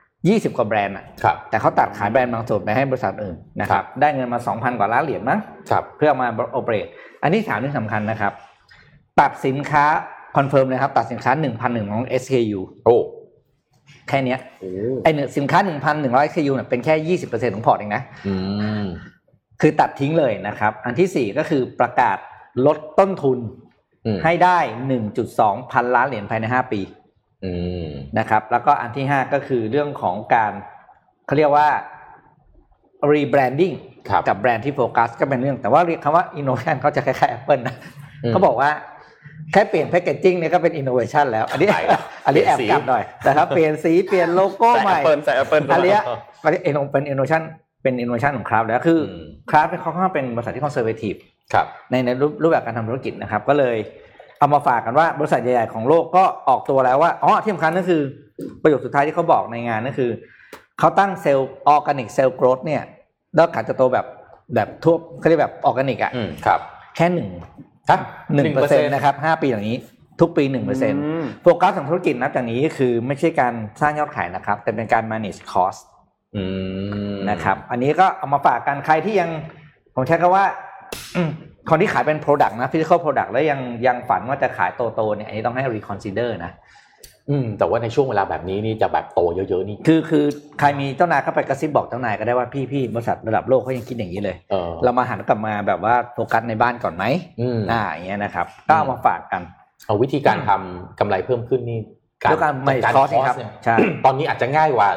20 กว่าแบรนด์อะครับแต่เขาตัดขายแบรนด์บางส่วนไปให้บริษัทอื่นนะคครัรับบได้เงินมา 2,000 กว่าล้านเหรียญมั้งครับเพื่อเอามาโอเปเรตอันที่สามที่สำคัญนะครับตัดสินค้าคอนเฟิร์มเลยครับตัดสินค้า1,001ของ SKU โอ้แค่เนี้ยไอหนึ่งสินค้า 1,100 SKU เนี่ยเป็นแค่ 20%ของพอร์ตเองนะอืม คือตัดทิ้งเลยนะครับ อันที่สี่ก็คือประกาศลดต้นทุนอืมให้ได้ 1.2 พันล้านเหรียญภายใน 5 ปีอืมนะครับ แล้วก็อันที่ 5 ก็คือเรื่องของการเขาเรียกว่า rebranding ครับกับแบรนด์ที่โฟกัสก็เป็นเรื่อง แต่ว่าเรียกคำว่า innovation เขาจะคล้ายๆ Apple นะอืมเขาบอกว่าแค่เปลี่ยน packaging เนี่ยก็เป็น innovation แล้วอันนี้ใช่ครับอันนี้แอบเปลี่กยลันบสีหน่อยนะครับเปลี่ยนสีเปลี่ยนโลโก้ใส่ใหม่ปเปิลใส่แอปเปิลอันเนี้ยอันนี้เป็น innovation เป็น innovation ของ Kraft แล้วคืออืม Kraft เขาค่อนข้างเป็นบริษัทที่ conservative ครับในในรูปรูปแบบการทำธุรกิจนะครับ ก็เลยเอามาฝากกันว่าบริษัทใหญ่ๆของโลกก็ออกตัวแล้วว่าอ๋อที่สำคัญก็คือประโยคสุดท้ายที่เขาบอกในงานก็คือเขาตั้ง sales organic sales growth เนี่ยแล้วการจะโตแบบแบบทั่วเขาเรียกแบบออร์แกนิกอะอืมครับ แค่หนึ่งฮะหนึ่งเปอร์เซ็นต์นะครับห้าปีอย่างนี้ทุกปีหนึ่งเปอร์เซ็นต์มโฟกัสของธุรกิจนับจากนี้คือไม่ใช่การสร้างยอดขายนะครับ แต่เป็นการ manage cost อืม นะครับ อันนี้ก็เอามาฝากกันใครที่ยังผมใช้คำว่าอืมคนที่ขายเป็น product นะ physical product แล้วยังยังฝันว่าจะขายโตๆเนี่ยอันนี้ต้องให้ reconsider นะอืมแต่ว่าในช่วงเวลาแบบนี้นี่จะแบบโตเยอะๆนี่คือคือใครมีเจ้านายก็ไปกระซิบบอกเจ้านายก็ได้ว่าพี่พี่บริษัทระดับโลกเขายังคิดอย่างนี้เลยเออเรามาหันกลับมาแบบว่าโฟกัสในบ้านก่อนไหมอืมอ่าอย่างเงี้ยนะครับก็เอามาฝากกันเอาวิธีการทำกำไรเพิ่มขึ้นนี่ด้วยการไม่จัดคอสครับเนี่ยใช่ตอนนี้อาจจะง่ายกว่า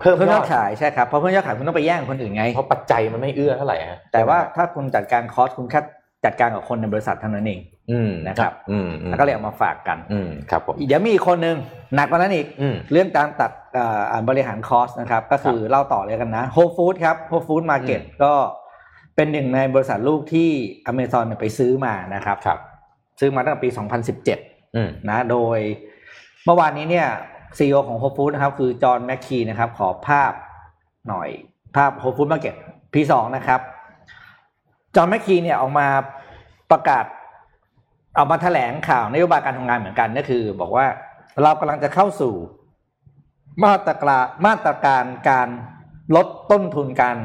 เพิ่มเพิ่มยยออดดขายใช่ครับเพราะเพิ่มยอดขายคุณต้องไปแย่งคนอื่นไงเพราะปัจจัยมันไม่เอื้อเท่าไหร่ฮะแต่ว่าถ้าคุณจัดการคอสคุณแค่จัดการกับคนในบริษัทเท่านั้นเองอืมนะครับอืมอืมแล้วก็เลยเอามาฝากกันอืมครับผมเดี๋ยวมีอีกคนหนึ่งหนักกว่านั้นอีกอืมเรื่องการตัดเอ่ออ่าบริหาร cost นะครับ ก็คือเล่าต่อเลยกันนะ Whole Foods ครับ Whole Foods Market อืมก็เป็นหนึ่งในบริษัทลูกที่อเมซอนไปซื้อมานะครับครับซื้อมาตั้งแต่ปี 2017อืมนะโดยเมื่อวานนี้เนี่ย CEO ของ Whole Foods นะครับคือ John Mackey นะครับขอภาพหน่อยภาพ Whole Foods Market P2 นะครับ John Mackey เนี่ยออกมาประกาศออกมาแถลงข่าวนโยบายการทำงานเหมือนกันก็คือ บอกว่าเรากำลังจะเข้าสู่มาตรการมาตรการการลดต้นทุนการ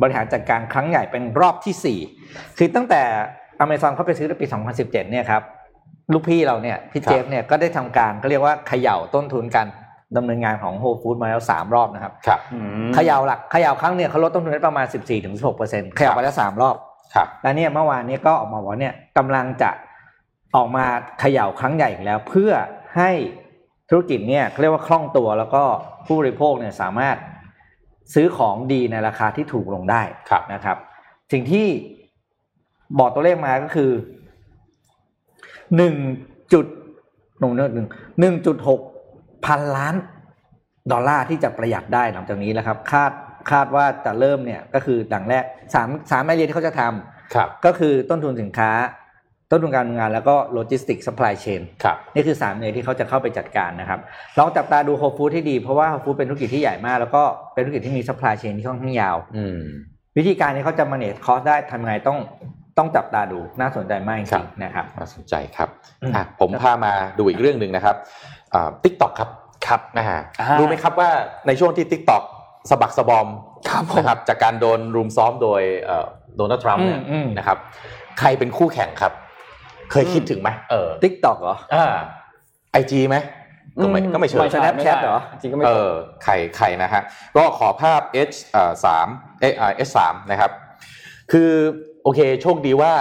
บริหารจัดการครั้งใหญ่เป็นรอบที่สี่คือตั้งแต่อเมซอนเข้าไปซื้อในปี 2017 เนี่ยครับ ลูกพี่เราเนี่ยพี่ครับเจฟเนี่ยก็ได้ทำการก็เรียกว่าเขย่าต้นทุนการดำเนินงานของโฮลฟู้ดมาแล้วสามรอบนะครับครับอืมเขย่าหลักเขย่าครั้งเนี่ยเขาลดต้นทุนได้ประมาณ14-16%เปอร์เซ็นต์ขยับไปแล้วสามรอบครับแล้วเนี่ยเมื่อวานเนี้ก็ออกมาบอกว่าเนี่ยกำลังจะออกมาเขย่าครั้งใหญ่อีกแล้ว เพื่อให้ธุรกิจเนี่ยเขาเรียกว่าคล่องตัวแล้วก็ผู้บริโภคเนี่ยสามารถซื้อของดีในราคาที่ถูกลงได้ครับนะครับ สิ่งที่บอกตัวเลขมาก็คือ หนึ่งจุดหนึ่งหนึ่งหนึ่งจุดหกพันล้านดอลลาร์ที่จะประหยัดได้หลังจากนี้แล้วครับคาดคาดว่าจะเริ่มเนี่ยก็คือดังแรกสามสามไอเดียที่เขาจะทำครับก็คือต้นทุนสินค้า ต้นทุนการทำงานแล้วก็โลจิสติกส์ supply chain ครับนี่คือสามเนยที่เขาจะเข้าไปจัดการนะครับลองจับตาดูโฮฟู้ดที่ดีเพราะว่าโฮฟู้ดเป็นธุรกิจที่ใหญ่มาก แล้วก็เป็นธุรกิจที่มี supply chain ที่ค่อนข้างยาวอืมวิธีการนี้เขาจะ manage cost ได้ทำไงต้อง ต้องจับตาดูน่าสนใจมากจครัริบงๆนะครับน่าสนใจครับอืมอะผมพามาดูอีกเรื่องหนึ่งนะครับติ๊กต็อกครับครับนะฮะอ่ารู้รู้ไหมครับว่าในช่วงที่ติ๊กต็อกสะบักสะบอมครับผมนะครับจากการโดนรุมซ้อมโดยโดนัลด์ทรัมป์เนี่ยอืมอืมนะครับใครเป็นคู่แข่งครับ เคยคิดถึงไหมเออ TikTok เหรออ่าไอจีไหมก็ไม่ก็ไม่เชิงไม่ Snapchat เหรอจริงก็ไม่เอตรงอไข่ไข่นะฮะก็ขอภาพ H เอ่อสามเอเอสามนะครับ คือ โอเค โชคดีว่า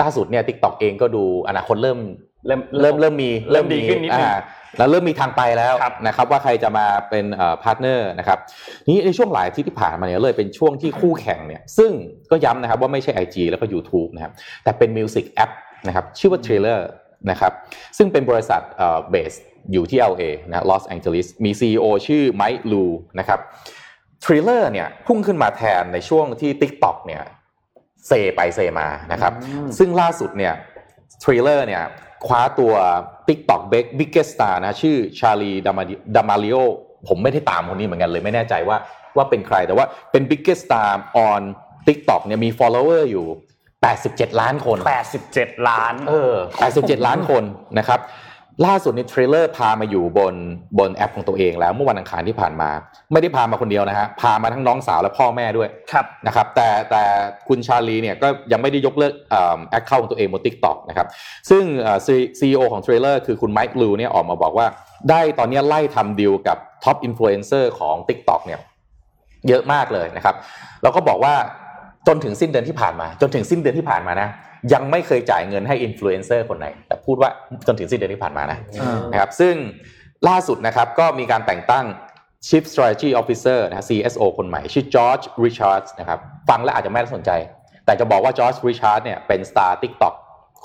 ล่าสุดเนี่ย TikTok เองก็ดูอนาคตเริ่มเริ่มเริ่มเริ่มมีเริ่มดีขึ้นนิดนึงอ่าแล้วเริ่มมีทางไปแล้วครับนะครับว่าใครจะมาเป็น partner นะครับนี่ในช่วงหลายอาที่ที่ผ่านมาเนี่ยเลยเป็นช่วงที่คู่แข่งเนี่ยซึ่งก็ย้ำนะครับว่าไม่ใช่ IG แล้วก็ YouTube นะครับแต่เป็น music app นะครับชื่อว่า Triller นะครับซึ่งเป็นบริษัท based อยู่ที่ LA นะลอสแองเจลิสมี CEO ชื่อ Mike Lu นะครับ Triller เนี่ยพุ่งขึ้นมาแทนในช่วงที่ TikTok เนี่ย เซไปเซมานะครับอืมซึ่งล่าสุดเนี่ย Triller เนี่ยคว้าตัว TikTok Big Biggest Star นะชื่อ Charli D'Ama D'Amelio ผมไม่ได้ตามคนนี้เหมือนกันเลยไม่แน่ใจว่าว่าเป็นใครแต่ว่าเป็น Biggest Star on TikTok เนี่ยมี follower อยู่ 87 ล้านคน 87 ล้าน เออ 87 ล้านคนนะครับ ล่าสุดใน Triller พามาอยู่บนบนแอปของตัวเองแล้วเมื่อวันอังคารที่ผ่านมา ไม่ได้พามาคนเดียวนะฮะพามาทั้งน้องสาวและพ่อแม่ด้วยครับนะครับ แต่แต่คุณ Charli เนี่ยก็ยังไม่ได้ยกเลิก account ของตัวเองบน TikTok นะครับซึ่ง CEO ของ Triller คือคุณ Mike Lu เนี่ยออกมาบอกว่า ได้ตอนนี้ไล่ทำดีลกับ top influencer ของ TikTok เนี่ยเยอะมากเลยนะครับ แล้วก็บอกว่าจนถึงสิ้นเดือนที่ผ่านมา จนถึงสิ้นเดือนที่ผ่านมานะ ยังไม่เคยจ่ายเงินให้อินฟลูเอนเซอร์คนไหน แต่พูดว่าจนถึงสิ้นเดือนที่ผ่านมานะอ่านะครับซึ่งล่าสุดนะครับก็มีการแต่งตั้ง Chief Strategy Officer นะฮะ CSO คนใหม่ ชื่อ George Richards นะครับฟังแล้วอาจจะไม่น่าสนใจ แต่จะบอกว่า George Richards เนี่ยเป็น Star TikTok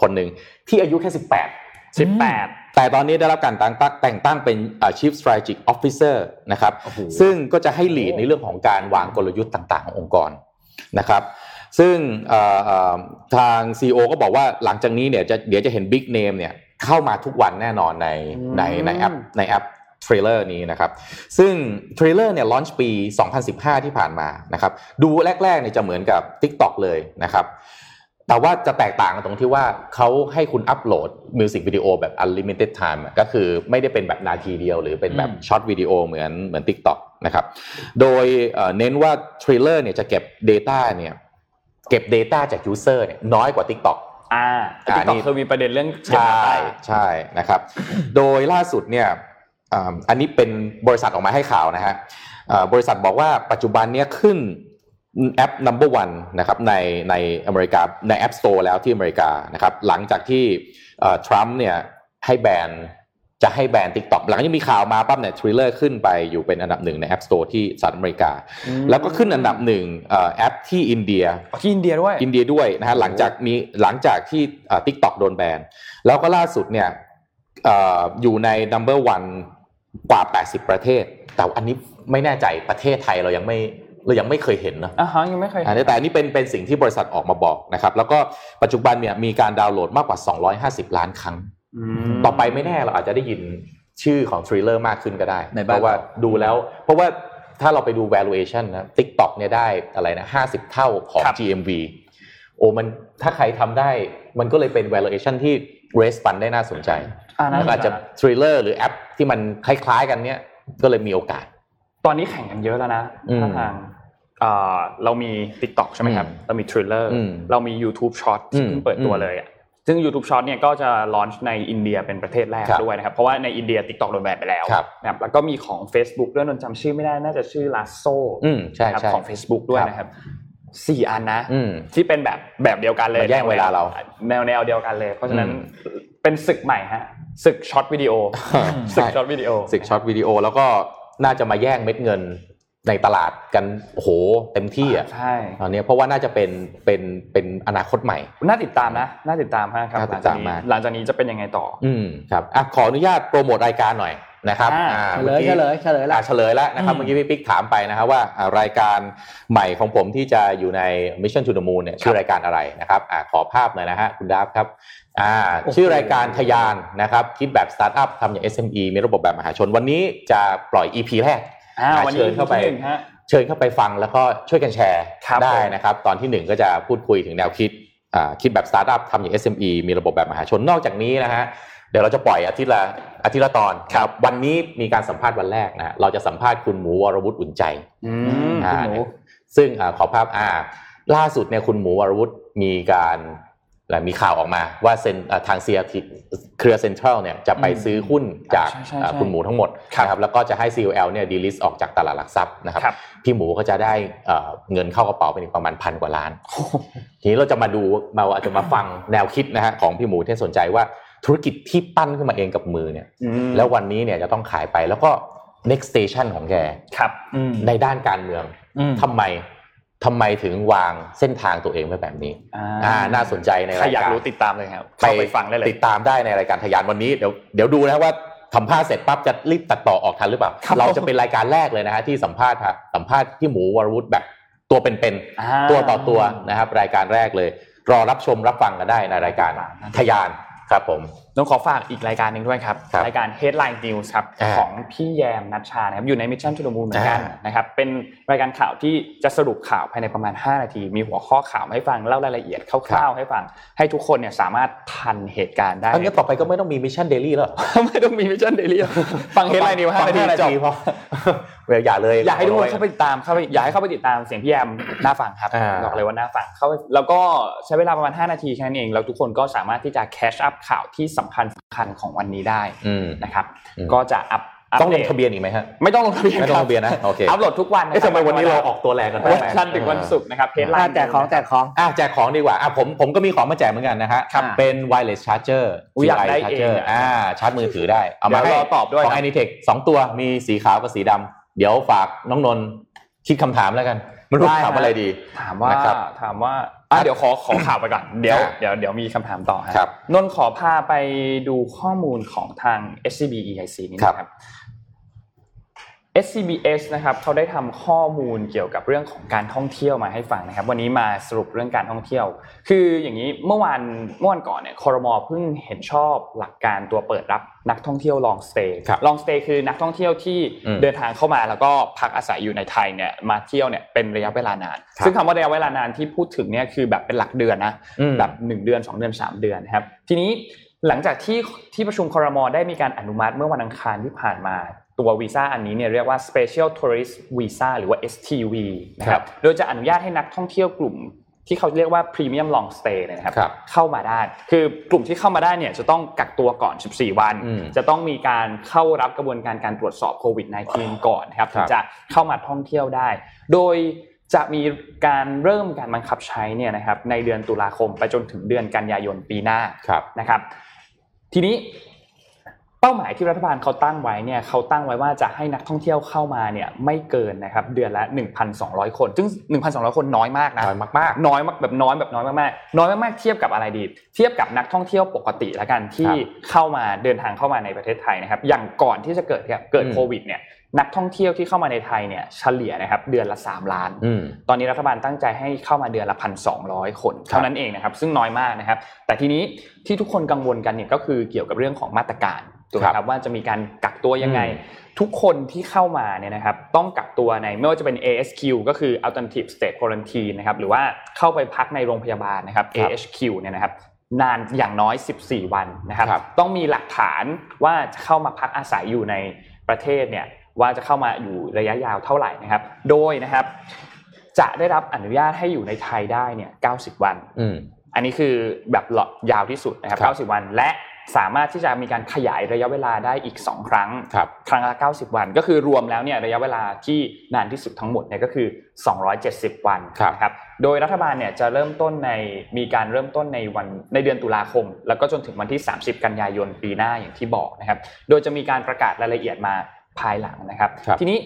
คนหนึ่งที่อายุแค่ 18 18 แต่ตอนนี้ได้รับการแต่งตั้งแต่งตั้งเป็นอ่า Chief Strategic Officer นะครับโอ้โหซึ่งก็จะให้ lead ในเรื่องของการวางกลยุทธ์ต่าง ๆ ขององค์กรนะครับ ซึ่งเอ่อเอ่อทาง CEO ก็บอกว่าหลังจากนี้เนี่ยจะเดี๋ยวจะเห็น Big Name เนี่ยเข้ามาทุกวันแน่นอนในอืมในในแอปในแอป Triller นี้นะครับ ซึ่ง Triller เนี่ย launch ปี 2015 ที่ผ่านมานะครับ ดูแรกๆเนี่ยจะเหมือนกับ TikTok เลยนะครับ แต่ว่าจะแตกต่างกันตรงที่ว่าเขาให้คุณอัปโหลดมิวสิกวิดีโอแบบ unlimited time อะก็คือไม่ได้เป็นแบบนาทีเดียว หรือเป็นแบบอืม short video เหมือนเหมือน TikTok นะครับ โดยเอ่อเน้นว่า Triller เนี่ยจะเก็บ Data เนี่ย เก็บ Data จาก User เนี่ยน้อยกว่า TikTok อ่าอ่า TikTok นี่เคยมีประเด็นเรื่องใช่ใช่นะครับ โดยล่าสุดเนี่ยอ่าอันนี้เป็นบริษัทออกมาให้ข่าวนะฮะอ่าบริษัทบอกว่าปัจจุบันเนี้ยขึ้นแอป number one นะครับในในอเมริกาใน App Store แล้วที่อเมริกานะครับหลังจากที่ทรัมป์เนี่ยให้แบน จะให้แบน TikTok หลังจากมีข่าวมาปั๊บเนี่ย Triller ขึ้นไปอยู่เป็นอันดับหนึ่งใน App Store ที่สหรัฐอเมริกา แล้วก็ขึ้นอันดับหนึ่งเอ่อแอปที่อินเดียที่อินเดียด้วยอินเดียด้วยนะฮะหลังจากมีหลังจากที่ TikTok โดนแบนแล้วก็ล่าสุดเนี่ยเอออยู่ใน number one กว่า 80 ประเทศ แต่อันนี้ไม่แน่ใจประเทศไทยเรายังไม่เรายังไม่เคยเห็นนะอ่าฮะยังไม่เคยอันนี้แต่อันนี้เป็นเป็นสิ่งที่บริษัทออกมาบอกนะครับแล้วก็ปัจจุบันเนี่ยมีการดาวน์โหลดมากกว่า 250 ล้านครั้ง ต่อไปไม่แน่เราอาจจะได้ยินชื่อของ Triller มากขึ้นก็ได้ในบ้านราะว่าดูแล้ว เพราะว่าถ้าเราไปดู valuation นะ TikTok เนี่ยได้อะไรนะ50เท่าของครับ GMV โอ้มันถ้าใครทำได้มันก็เลยเป็น valuation ที่ raise fund ได้น่าสนใจอ่าแล้วน่าก็อาจจะ Triller หรือแอปที่มันคล้าย ๆ กันเนี่ยก็เลยมีโอกาส ตอนนี้แข่งกันเยอะแล้วนะอืมท่าทางอ่าเรามี TikTok ใช่ไหมครับอืมเรามี Triller อืมเรามี YouTube Short อืมเพิ่งเปิดตัวอืมเลยอะ ซึ่ง YouTube Short เนี่ยก็จะ launch ในอินเดียเป็นประเทศแรกครับด้วยนะครับ เพราะว่าในอินเดีย TikTok โดนแบนไปแล้วครับนะครับแล้วก็มีของ Facebook ด้วยนนท์จำชื่อไม่ได้น่าจะชื่อ Lasso อืมใช่นะครับใช่ของ Facebook ด้วยครับนะครับสี่อันนะอืมที่เป็นแบบแบบเดียวกันเลยมาแย่งเวลาเรา แนวแนวเดียวกันเลย เพราะฉะนั้นอืมเป็นศึกใหม่ฮะศึก short video ศึกใช่ short videoสิกช็อตวิดีโอแล้วก็น่าจะมาแย่งเม็ดเงิน ในตลาดกันโอ้โหเต็มที่อะใช่ตอนนี้เพราะว่าน่าจะเป็นเป็นเป็นอนาคตใหม่ น่าติดตามนะ น่าติดตามมากครับน่าหติลังดจากตามนี้มากหลังจากนี้จะเป็นยังไงต่อ อืมครับอะขออนุญาตโปรโมทรายการหน่อยนะครับอ่าอ่าเฉลยเฉลยเฉลยละอ่าเฉลยแล้วนะครับอืมเมื่อกี้พี่ปิ๊กถามไปนะครับว่าอ่ารายการใหม่ของผมที่จะอยู่ใน Mission to the Moon เนี่ยชื่อรายการอะไรนะครับอ่าขอภาพหน่อยนะฮะคุณดาบครับอ่าโอ้โหชื่อรายการทะยานนะครับคิดแบบสตาร์ทอัพทำอย่าง SME มีระบบแบบมหาชนวันนี้จะปล่อย EP แรกอ่าอ่า วันนี้เชิญเข้าไปที่หนึ่งฮะเชิญเข้าไปฟังแล้วก็ช่วยกันแชร์ครับได้ผมนะครับ ตอนที่หนึ่งก็จะพูดคุยถึงแนวคิดอ่าคิดแบบสตาร์ทอัพทำอย่าง SME มีระบบแบบมหาชนนอกจากนี้นะฮะเดี๋ยวเราจะปล่อยอาทิตย์ละอาทิตย์ละตอนครับวันนี้มีการสัมภาษณ์วันแรกนะฮะเราจะสัมภาษณ์คุณหมูวรวุฒิอุ่นใจอืมอ่าคุณหมูซึ่งอ่าขอภาพอ่าล่าสุดเนี่ยคุณหมูวรวุฒิมีการ และมีข่าวออกมาว่าเซ็นอ่าทางเซียเครือเซ็นทรัลเนี่ยจะไปซื้อหุ้นจากใช่ใช่อ่าใช่คุณหมูทั้งหมดครับนะครับแล้วก็จะให้ COL เนี่ยดีลิสออกจากตลาดหลักทรัพย์นะครับครับพี่หมูก็จะได้เอ่อเงินเข้ากระเป๋าเป็นอีกประมาณพันกว่าล้าน ทีนี้เราจะมาดูมาอาจจะมาฟังแนวคิดนะฮะของพี่หมูที่สนใจว่าธุรกิจที่ปั้นขึ้นมาเองกับมือเนี่ยอืมแล้ววันนี้เนี่ยจะต้องขายไปแล้วก็ next station ของแกครับอืมในด้านการเมืองอืมทำไม ทำไมถึงวางเส้นทางตัวเองไว้แบบนี้อ่าอ่าน่าสนใจในใครรายอยากการรู้ติดตามเลยครับเข้าไปฟังได้เลยติดตามได้ในรายการทะยานวันนี้เดี๋ยวเดี๋ยวดูนะว่าสัมภาษณ์เสร็จปั๊บจะรีบตัดต่อออกทันหรือเปล่าครับเราจะเป็นรายการแรกเลยนะฮะที่สัมภาษณ์ฮะสัมภาษณ์พี่หมูวรวุฒิแบบตัวเป็นๆอ่าตัวต่อตัวนะครับ รายการแรกเลย รอรับชมรับฟังกันได้ในรายการทะยานครับผม ต้องขอฝากอีกรายการหนึ่งด้วยครับครับรายการ Headline News ครับอ่าของพี่แยมนัชชานะครับอยู่ใน Mission to the Moon เหมือนกันอ่านะครับเป็นรายการข่าวที่จะสรุปข่าวภายในประมาณ 5 นาที มีหัวข้อข่าวมาให้ฟังเล่ารายละเอียดคร่าวๆให้ฟัง ให้ทุกคนเนี่ยสามารถทันเหตุการณ์ได้อันนี้ต่อไปก็ไม่ต้องมี Mission Daily แล้วไม่ต้องมี Mission Daily ฟัง Headline News 5นาทีฟังจบพอเวลอย่าเลยอยากให้ทุกคนเข้าไปติดตามเข้าไปอยากให้เข้าไปติดตามเสียงพี่แยมน่าฟังครับอ่าบอกเลยว่าน่าฟังเข้าไปแล้วก็ใช้เวลาประมาณ 5 นาทีแค่นั้นเองแล้วทุกคนก็สามารถที่จะ catch up ข่าวที่สำคัญสคัญของวันนี้ได้อืมนะครับอืมก็จะอัพต้องลงปดทะเบียนอีกไหมฮะไม่ต้องลงทะเบียนไม่ต้องลงทะเบียนนะโอเคอัพโหลดทุกวันนะเอ๊ะทำไมวันนี้เราออกตัวแรงกันวันจันทร์ถึงวันศุกร์นะครับเพจไลอ่าน์แจกของแจกของอะแจกของดีกว่าอะผมผมก็มีของมาแจกเหมือนกันนะฮะครับเป็น wireless charger อุ๊ยอยากได้ GI เอง charger อะอ่าชาร์จมือถือได้เอามาเดี๋ยวให้รอตอบด้วยของครับ Anitech สองตัวมีสีขาวกับสีดำเดี๋ยวฝากน้องนนท์คิดคำถามแล้วกัน ไม่รู้ได้ถามฮะอะไรดี ถามว่านะครับถามว่าอะเดี๋ยวขอขอข่าวไปก่อนเดี๋ยวอ่าเดี๋ยวเดี๋ยวมีคำถามต่อฮะครับนนท์ขอพาไปดูข้อมูลของทาง SCB EIC นิดนึงครับ SCBS นะครับเขาได้ทำข้อมูลเกี่ยวกับเรื่องของการท่องเที่ยวมาให้ฟังนะครับ วันนี้มาสรุปเรื่องการท่องเที่ยว คืออย่างนี้เมื่อวานเมื่อวันก่อนเนี่ยคอรมอเพิ่งเห็นชอบหลักการตัวเปิดรับนักท่องเที่ยวลองสเตย์ครับลองสเตย์คือนักท่องเที่ยวที่อืมเดินทางเข้ามาแล้วก็พักอาศัยอยู่ในไทยเนี่ยมาเที่ยวเนี่ยเป็นระยะเวลานานครับซึ่งคำว่าระยะเวลานานที่พูดถึงเนี่ยคือแบบเป็นหลักเดือนนะอืมแบบ1เดือน 2 เดือน 3 เดือนนะครับทีนี้หลังจากที่ที่ประชุมคอรมอได้มีการอนุมัติเมื่อวันอังคารที่ผ่านมา ตัววีซ่าอันนี้เนี่ยเรียกว่า Special Tourist Visa หรือว่า STV นะคครัรับบโดยจะอนุญาตให้นักท่องเที่ยวกลุ่มที่เขาเรียกว่า Premium Long Stay เนี่ยนะครับครับ เข้ามาได้ คือกลุ่มที่เข้ามาได้เนี่ยจะต้องกักตัวก่อน 14 วันอืมจะต้องมีการเข้ารับกระบวนการการตรวจสอบโควิด -19 ก่อนนะครับคถึรังบจะเข้ามาท่องเที่ยวได้ โดยจะมีการเริ่มการบังคับใช้เนี่ยนะครับในเดือนตุลาคมไปจนถึงเดือนกันยายนปีหน้าครับนะครับ ทีนี้ เป้าหมายที่รัฐบาลเขาตั้งไว้เนี่ยเขาตั้งไว้ว่าจะให้นักท่องเที่ยวเข้ามาเนี่ยไม่เกินนะครับเดือนละ 1,200 คน ซึ่ง 1,200 คนน้อยมากนะน้อยมากน้อยมากแบบน้อยแบบน้อยมากๆน้อยมากๆเทียบกับอะไรดี เทียบกับนักท่องเที่ยวปกติแล้วกันที่เข้ามาเดินทางเข้ามาในประเทศไทยนะครับอย่างก่อนที่จะเกิดเกิดอืมโควิดเนี่ยนักท่องเที่ยวที่เข้ามาในไทยเนี่ยเฉลี่ยนะครับเดือนละ 3 ล้านอืมตอนนี้รัฐบาลตั้งใจให้เข้ามาเดือนละพันสองคนเท่านั้นเองนะครับซึ่งน้อยมากนะครับแต่ทีนี้ที่ทุกคนกังวลกันเนี่ยก็คือเกี่ยวกับเรื่องของมาตรการ ถูกไหมคครัรับบว่าจะมีการกักตัวยังไงอืมทุกคนที่เข้ามาเนี่ยนะครับต้องกักตัวในไม่ว่าจะเป็น ASQ ก็คือ Alternative State Quarantine นะครับหรือว่าเข้าไปพักในโรงพยาบาลนะครับ AHQ เนี่ยนะครับนานอย่างน้อย 14 วันนะครับครับต้องมีหลักฐานว่าจะเข้ามาพักอาศัยอยู่ในประเทศเนี่ยว่าจะเข้ามาอยู่ระยะยาวเท่าไหร่นะครับ โดยนะครับ จะได้รับอนุญาตให้อยู่ในไทยได้เนี่ย 90 วันอืมอันนี้คือแบบหลอดยาวที่สุดนะครับครับ90 วันและ สามารถที่จะมีการขยายระยะเวลาได้อีก 2 ครั้งครับครั้งละ 90 วัน ก็คือรวมแล้วเนี่ยระยะเวลาที่นานที่สุดทั้งหมดเนี่ยก็คือ 270 วันครับนะครับโดยรัฐบาลเนี่ยจะเริ่มต้นในมีการเริ่มต้นในวันในเดือนตุลาคม แล้วก็จนถึงวันที่ 30 กันยายนปีหน้าอย่างที่บอกนะครับ โดยจะมีการประกาศรายละเอียดมาภายหลังนะครับครับทีนี้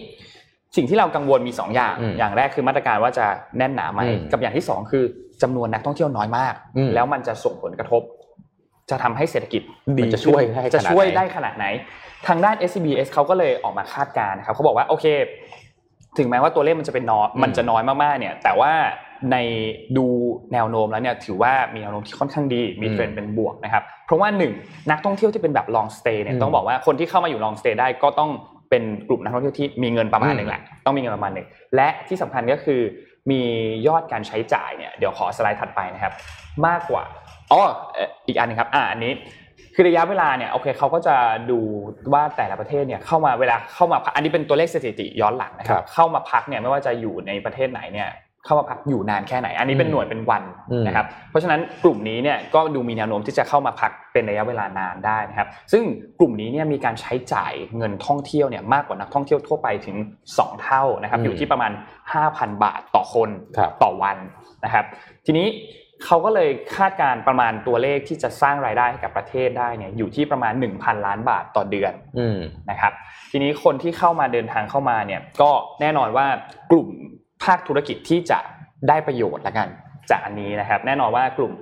สิ่งที่เรากังวลมี 2 อย่างอืมอย่างแรกคือมาตรการว่าจะแน่นหนาไหมอืมกับอย่างที่ 2 คือจำนวนนักท่องเที่ยวน้อยมากอืมแล้วมันจะส่งผลกระทบ จะทำให้เศรษฐกิจดีมันจะช่วยได้จะขนาดไหนช่วยได้ขนาดไหน ทางด้าน SCBS เขาก็เลยออกมาคาดการณ์นะครับเขาบอกว่าโอเค ถึงแม้ว่าตัวเลขมันจะเป็นน้อยอืมมันจะน้อยมากๆเนี่ย แต่ว่าในดูแนวโน้มแล้วเนี่ยถือว่ามีแนวโน้มที่ค่อนข้างดีมีเทรนด์เป็นบวกนะครับเพราะว่าหนึ่งนักท่องเที่ยวที่เป็นแบบ long stay เนี่ยอืมต้องบอกว่าคนที่เข้ามาอยู่ long stay ได้ก็ต้องเป็นกลุ่มนักท่องเที่ยวที่มีเงินประมาณอืมหนึ่งแหละต้องมีเงินประมาณหนึ่งและที่สำคัญก็คือมียอดการใช้จ่ายเนี่ยเดี๋ยวขอสไลด์ถัดไปนะครับ มากกว่า อ๋อเอ่ออีกอันหนึงครับอ่าอันนี้คือระยะเวลาเนี่ยโอเคเขาก็จะดูว่าแต่ละประเทศเนี่ยเข้ามาเวลาเข้ามาพักอันนี้เป็นตัวเลขสถิติย้อนหลังนะคครัรับบเข้ามาพักเนี่ยไม่ว่าจะอยู่ในประเทศไหนเนี่ยเข้ามาพักอยู่นานแค่ไหน อันนี้เป็นหน่วยเป็นวันอืมนะครับเพราะฉะนั้นกลุ่มนี้เนี่ยก็ดูมีแนวโน้มที่จะเข้ามาพักเป็นระยะเวลานานได้นะครับ ซึ่งกลุ่มนี้เนี่ยมีการใช้จ่ายเงินท่องเที่ยวเนี่ยมากกว่านักท่องเที่ยวทั่วไปถึง 2 เท่านะครับอืมอยู่ที่ประมาณ 5,000 บาทต่อคนครับต่อวันนะครับ ทีนี้ เขาก็เลยคาดการณ์ประมาณตัวเลขที่จะสร้างรายได้ให้กับประเทศได้เนี่ยอยู่ที่ประมาณ 1,000 ล้านบาทต่อเดือนอืมนะครับ ทีนี้คนที่เข้ามาเดินทางเข้ามาเนี่ยก็แน่นอนว่ากลุ่มภาคธุรกิจที่จะได้ประโยชน์ละกัน จากอันนี้นะครับ แน่นอนว่ากลุ่ม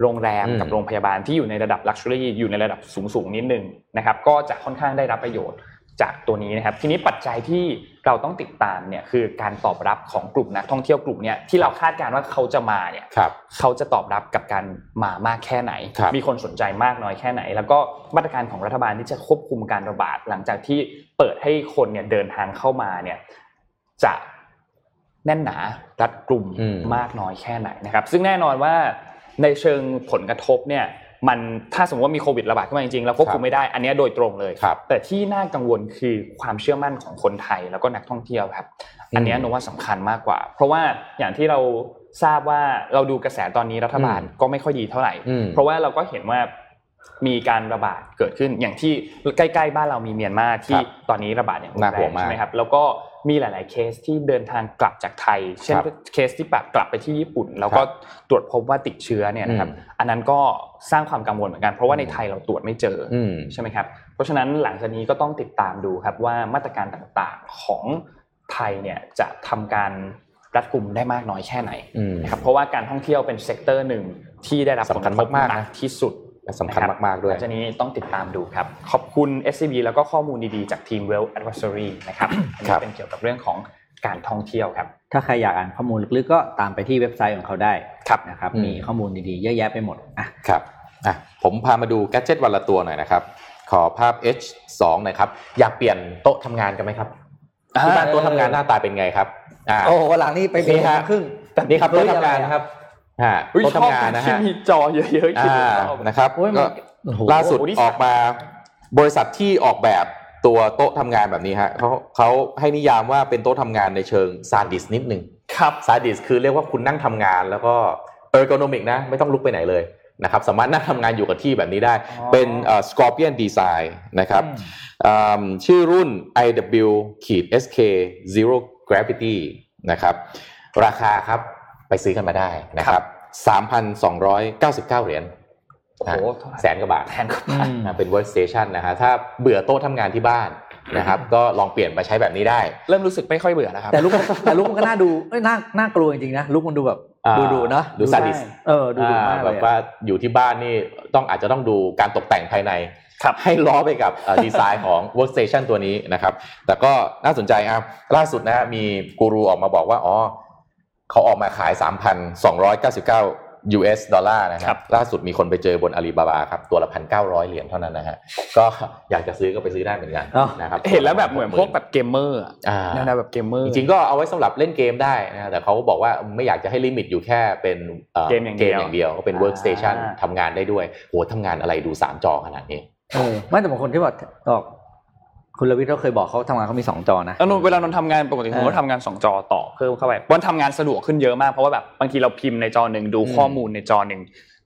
โรงแรมอืมกับโรงพยาบาลที่อยู่ในระดับลักชัวรี่อยู่ในระดับสูงสูงๆนิดนึงนะครับ ก็จะค่อนข้างได้รับประโยชน์จากตัวนี้นะครับ ทีนี้ปัจจัยที่ เราต้องติดตามเนี่ยคือการตอบรับของกลุ่มนักท่องเที่ยวกลุ่มเนี้ยที่เราคาดการณ์ว่าเขาจะมาเนี่ยครับเขาจะตอบรับกับการมามากแค่ไหนครับมีคนสนใจมากน้อยแค่ไหน แล้วก็มาตรการของรัฐบาลที่จะควบคุมการระบาดหลังจากที่เปิดให้คนเนี่ยเดินทางเข้ามาเนี่ยจะแน่นหนารัดกลุ่มอืมมากน้อยแค่ไหนนะครับ ซึ่งแน่นอนว่าในเชิงผลกระทบเนี่ย มันถ้าสมมติว่ามีโควิดระบาดขึ้นมาจริงๆแล้วควบคุมไม่ได้อันเนี้ยโดยตรงเลยครับแต่ที่น่ากังวลคือความเชื่อมั่นของคนไทยแล้วก็นักท่องเที่ยวครับ อันเนี้ยอืมโนว่าสำคัญมากกว่า เพราะว่าอย่างที่เราทราบว่าเราดูกระแสตอนนี้รัฐบาลอืมก็ไม่ค่อยดีเท่าไหร่อืมเพราะว่าเราก็เห็นว่ามีการระบาดเกิดขึ้นอย่างที่ใกล้ ๆ บ้านเรามีเมียนมาที่ครับตอนนี้ระบาดอย่างรุนน่าแรห่วงงมากใช่ไหมครับแล้วก็ มีหลาย ๆ เคสที่เดินทางกลับจากไทย เช่นครับเคสที่แบบกลับไปที่ญี่ปุ่น แล้วก็ครับตรวจพบว่าติดเชื้อเนี่ยนะครับอืมอันนั้นก็สร้างความกังวลเหมือนกันเพราะว่าในอืมไทยเราตรวจไม่เจอออืมใช่ไหมครับเพราะฉะนั้นหลังจากนี้ก็ต้องติดตามดูครับว่ามาตรการต่าง ๆ ของไทยเนี่ยจะทำการรัดกุมได้มากน้อยแค่ไหนอืมนะครับเพราะว่าการท่องเที่ยวเป็น sector หนึ่งที่ได้รับผลสำคัญกระทบมากๆหนันะที่สุดและ สำคัญนะครับมาก ๆ ด้วยหลังจากนี้ต้องติดตามดูครับ ขอบคุณ SCB แล้วก็ข้อมูลดีๆ จากทีม Well Advisory นะครับอันครันี้บเป็นเกี่ยวกับเรื่องของการท่องเที่ยวครับ ถ้าใครอยากอ่านข้อมูลลึกๆก็ตามไปที่เว็บไซต์ของเขาได้ครับนะครับอืมมีข้อมูลดีๆเยอะแยะไปหมดอะครับอะผมพามาดู gadget วันละตัวหน่อยนะครับขอภาพ H2 หน่อยครับอยากเปลี่ยนโต๊ะทำงานกันไหมครับที่บ้านโต๊ะทำงานหน้าตาเป็นไงครับอ่าโอ้วันหลังนี่ไปเบรนี่ฮะครึ่งนี่ครับเฮ้โต๊ะยทำงานอะไรอะนะครับ ฮะอุ๊ยโต๊ะชอบทำงานนะที่ฮะมีจอเยอะๆคิดอ่าว่าชอบนะครับโอ้ยมันก็โอ้โหล่าสุดโอ้โหนี่ออกมาบริษัทที่ออกแบบตัวโต๊ะทำงานแบบนี้ฮะเขาเขาให้นิยามว่าเป็นโต๊ะทำงานในเชิงซาดิสนิดหนึ่งครับซาดิสคือเรียกว่าคุณนั่งทำงานแล้วก็เออร์โกนมิกนะ ไม่ต้องลุกไปไหนเลยนะครับสามารถนั่งทำงานอยู่กับที่แบบนี้ได้อ๋อเป็นเอ่อ Scorpion Design นะครับอืมอืมชื่อรุ่น IW ขีด SK Zero Gravity นะครับ ราคาครับ ไปซื้อกันมาได้นะครับ3,299 เหรียญโอ้โหแสนกว่าบาทแทนก็อืมนะเป็น workstation นะฮะถ้าเบื่อโต๊ะทำงานที่บ้านนะครับก็ลองเปลี่ยนมาใช้แบบนี้ได้ เริ่มรู้สึกไม่ค่อยเบื่อแล้วครับแต่ลุกแต่ลุกมันก็น่าดูเอ้ยน่าน่ากลัวจริงๆนะลุกมันดูแบบอ่าดูดุเนาะดู sadist ได้เออดูดุมากอ่าเลแบยบอะว่าอยู่ที่บ้านนี่ต้องอาจจะต้องดูการตกแต่งภายในครับให้ล้อไปกับดีไซน์ของ workstation ตัวนี้นะครับ แต่ก็น่าสนใจครับล่าสุดนะฮะมีกูรูออกมาบอกว่าอ๋อ เขาออกมาขาย 3,299 US ดอลลาร์นะคครัรับบล่าสุดมีคนไปเจอบนอาลีบาบาครับตัวละ1,900เหรียญเท่านั้นนะฮะก็อยากจะซื้อก็ไปซื้อได้เหมือนกันอ๋อนะครับเห็นแล้วแบบเหมือนพวกแบบเกมเมอร์อะอ่าแนวๆแบบเกมเมอร์จริงๆก็เอาไว้สำหรับเล่นเกมได้นะแต่เขาก็บอกว่าไม่อยากจะให้ลิมิตอยู่แค่เป็นอ่อเกมอย่างเดียวอย่างเดียวก็เป็นอ่า workstation ทำงานได้ด้วยโหทำงานอะไรดูสามจอขนาดนี้เออไม่แต่บางคนที่บอกบอก คุณลวิทย์เขาเคยบอกเขาทำงานเขามีสองจอนะแล้วนนเวลานนทำงานปกติผมเอก็อทำงานสองจอต่อเพิ่มเข้าไปวันทำงานสะดวกขึ้นเยอะมากเพราะว่าแบบบางทีเราพิมพ์ในจอหนึ่งดูอืมข้อมูลในจอหนึ่ง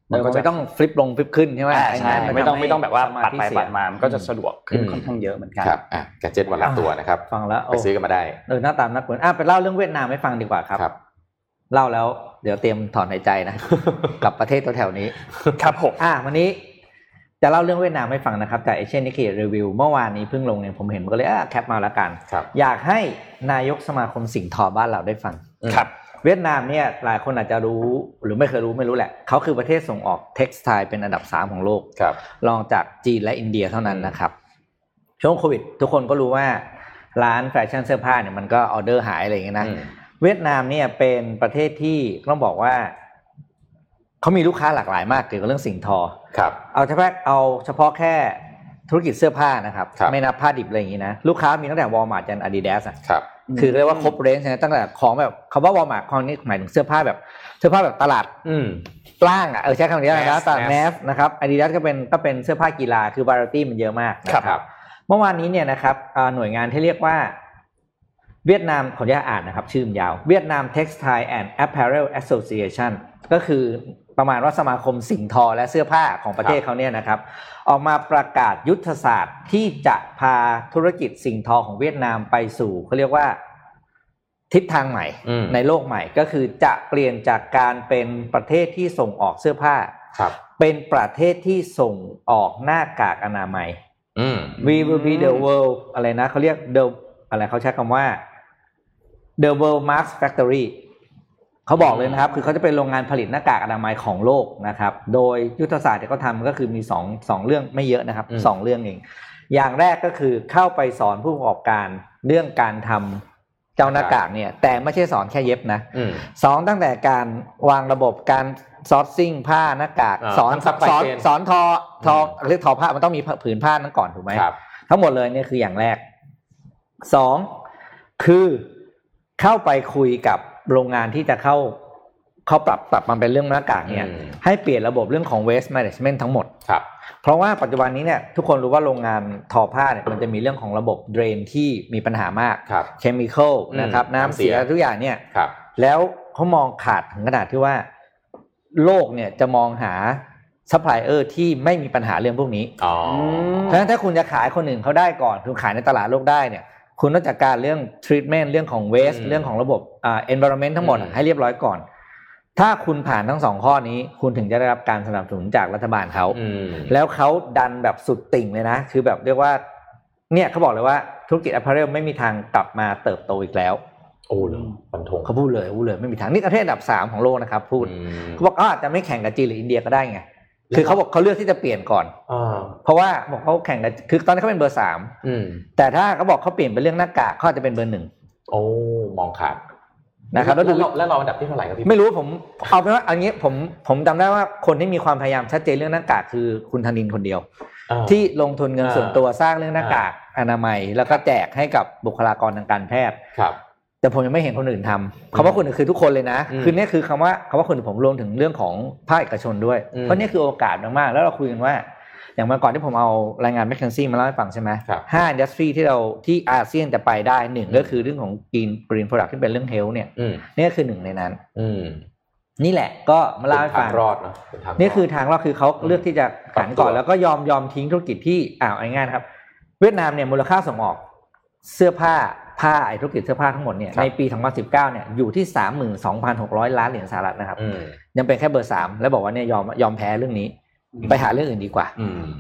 เออมันไม่ต้องฟลิปลงฟลิปขึ้นใช่ไหมอ่าอ้ใช่นั้นไม่ต้องทำให้ไม่ต้องแบบว่าสปัดธิไปเสียปัดมามันก็จะสะดวกขึ้นอืมค่อนข้างเยอะเหมือนกันครับอะแกดเจ็ตวันละตัวนะครับฟังแล้วไปซื้อกันมาได้เออหน้าตามนัดเหมือนอะไปเล่าเรื่องเวียดนามให้ฟังดีกว่าครับครับเล่าแล้วเดี๋ยวเตรียมถอนหายใจนะกับประเทศตัวแถวนี้ ครับผมอะวันนี้ จะเล่าเรื่องเวียดนามให้ฟังนะครับจากเอเชียนิเครีวิวเมื่อวานนี้เพิ่งลงเนี่ยผมเห็นก็เลยอะแคปมาแล้วกันครับอยากให้นายกสมาคมสิ่งทอบ้านเราได้ฟังครับเวียดนามเนี่ยหลายคนอาจจะรู้หรือไม่เคยรู้ไม่รู้แหละ เขาคือประเทศส่งออกเท็กซ์ไทเป็นอันดับ 3 ของโลกครับรองจากจีนและอินเดียเท่านั้นนะครับ ช่วงโควิด ทุกคนก็รู้ว่าร้านแฟชั่นเสื้อผ้าเนี่ยมันก็ออเดอร์หายอะไรอย่างเงี้ยนะอืมเวียดนามเนี่ยเป็นประเทศที่ต้องบอกว่า เขามีลูกค้าหลากหลายมากเกี่ยวกับเรื่องสิ่งทอครับเอาเฉพาะเอาเฉพาะแค่ธุรกิจเสื้อผ้านะครับครับไม่นับผ้าดิบอะไรอย่างงี้นะ ลูกค้ามีตั้งแต่วอลมาร์ทจนอาดิดาสครับคือเรียกว่าครบ range นะตั้งแต่ของแบบคำว่าวอลมาร์ทของนี่หมายถึงเสื้อผ้าแบบ เสื้อผ้าแบบตลาดอืมล่างอะเออใช้คำนี้นะ Mass ตลาด Mass แมสนะครับอาดิดาสก็เป็นก็เป็นเสื้อผ้ากีฬาคือวาไรตี้มันเยอะมากนะครับครับเมื่อวานนี้เนี่ยนะครับอ่าหน่วยงานที่เรียกว่าเวียดนามขออนุญาตอ่านนะครับ ชื่อมันยาว เวียดนาม Textile and Apparel Association ก็คือ ประมาณว่าสมาคมสิ่งทอและเสื้อผ้าของประเทศเขาเนี่ยนะครับ ออกมาประกาศยุทธศาสตร์ที่จะพาธุรกิจสิ่งทอของเวียดนามไปสู่เขาเรียกว่าทิศทางใหม่อืมในโลกใหม่ก็คือจะเปลี่ยนจากการเป็นประเทศที่ส่งออกเสื้อผ้าครับเป็นประเทศที่ส่งออกหน้ากากอนามัยอืม we will be the world อะไรนะเขาเรียก the อะไรเขาใช้คำว่า the world mask factory เขาบอกเลยนะครับ คือเขาจะเป็นโรงงานผลิตหน้ากากอนามัยของโลกนะครับ โดยยุทธศาสตร์ที่เขาทำก็คือมีสองสองเรื่องไม่เยอะนะครับอืมสองเรื่องเอง อย่างแรกก็คือเข้าไปสอนผู้ประกอบการเรื่องการทำเจ้าหน้ากากเนี่ย แต่ไม่ใช่สอนแค่เย็บนะอืมสอนตั้งแต่การวางระบบการซอร์ซิ่งผ้าหน้ากากอ่าสอนทำ supply สอน chain สอนทอทออืมเรียกทอผ้ามันต้องมีผืนผ้านั้นก่อนถูกไหมครับทั้งหมดเลยเนี่ยคืออย่างแรกสองคือเข้าไปคุยกับ โรงงานที่จะเข้าเข้าปรับปรับมันเป็นเรื่องหน้ากากเนี่ยอืมให้เปลี่ยนระบบเรื่องของ waste management ทั้งหมดครับเพราะว่าปัจจุบันนี้เนี่ยทุกคนรู้ว่าโรงงานทอผ้าเนี่ยมันจะมีเรื่องของระบบ drain ที่มีปัญหามากครับ chemical อืมนะครับน้ำน้ำเสีเสียยทุกอย่างเนี่ยครับแล้วเขามองขาดถึงขนาดที่ว่า โลกเนี่ยจะมองหาซัพพลายเออร์ที่ไม่มีปัญหาเรื่องพวกนี้ อ๋อเพราะฉะนั้นถ้าคุณจะขายคนอื่นเขาได้ก่อน คุณขายในตลาดโลกได้เนี่ย คุณต้องจัดการเรื่อง treatment เรื่องของ waste อืมเรื่องของระบบอ่า environment ทั้งหมดอืมให้เรียบร้อยก่อน ถ้าคุณผ่านทั้งสองข้อนี้ คุณถึงจะได้รับการสนับสนุนจากรัฐบาลเขาอืมแล้วเขาดันแบบสุดติ่งเลยนะ คือแบบเรียกว่า เนี่ยเขาบอกเลยว่าธุรกิจ apparel ไม่มีทางกลับมาเติบโตอีกแล้วโอ้เลยฟันธงเขาพูดเลยพูดเลยไม่มีทางนี่ประเทศอันดับสามของโลกนะครับพูดอืมเขาบอกเขาอาจจะไม่แข่งกับจีนหรืออินเดียก็ได้ไง คือเขาบอกเขาเลือกที่จะเปลี่ยนก่อนอ่าเพราะว่าบอกเขาแข่งกับคือตอนนี้เขาเป็นเบอร์สามอืมแต่ถ้าเขาบอกเขาเปลี่ยนเป็นเรื่องหน้ากากเขาอาจจะเป็นเบอร์หนึ่งโอ้มองขาดนะครับแล้วดูแล้วแล้วเราอันดับที่เท่าไหร่ครับพี่ไม่รู้ผมเอาเป็นว่าอันนี้ผมผมจำได้ว่าคนที่มีความพยายามชัดเจนเรื่องหน้ากากคือคุณธนินคนเดียวอ่าที่ลงทุนเงินอ่าส่วนตัวสร้างเรื่องหน้ากากอนามัย แล้วก็แจกให้กับบุคลากรทางการแพทย์ครับ แต่ผมยังไม่เห็นคนอื่นทำคำว่าคนอื่นคือทุกคนเลยนะอืมคือเนี่ยคือคำว่าคำว่าคนอื่นผมรวมถึงเรื่องของภาคเอกชนด้วยอืมเพราะเนี่ยคือโอกาสมากๆ แล้วเราคุยกันว่า อย่างเมื่อก่อนที่ผมเอารายงานแมคเคนซี่มาเล่าให้ฟังใช่ไหมครับห้าอินดัสทรีที่เราที่อาเซียนจะไปได้หนึ่งก็คือเรื่องของ green green product ที่เป็นเรื่อง health เนี่ยอืมนี่ก็คือหนึ่งในนั้น อืมนี่แหละก็มาเล่าให้เป็นฟัทางงรอดเนาะเป็ทางรดนี่คือทางรอดคือเขาเลือกที่จะหันก่อนปรับตัวแล้วก็ยอมยอมทิ้งธุรกิจที่อ่าวง่ายๆนะครับ เวียดนามเนี่ยมูลค่าส่งออกเสื้อผ้า ผ้าไอธุรกิจเสื้อผ้าทั้งหมดเนี่ยในปี 2019 เนี่ยอยู่ที่ 32,600 ล้านเหรียญสหรัฐนะครับอืมยังเป็นแค่เบอร์สามแล้วบอกว่าเนี่ยยอมยอมแพ้เรื่องนี้ ไปหาเรื่องอื่นดีกว่าอืม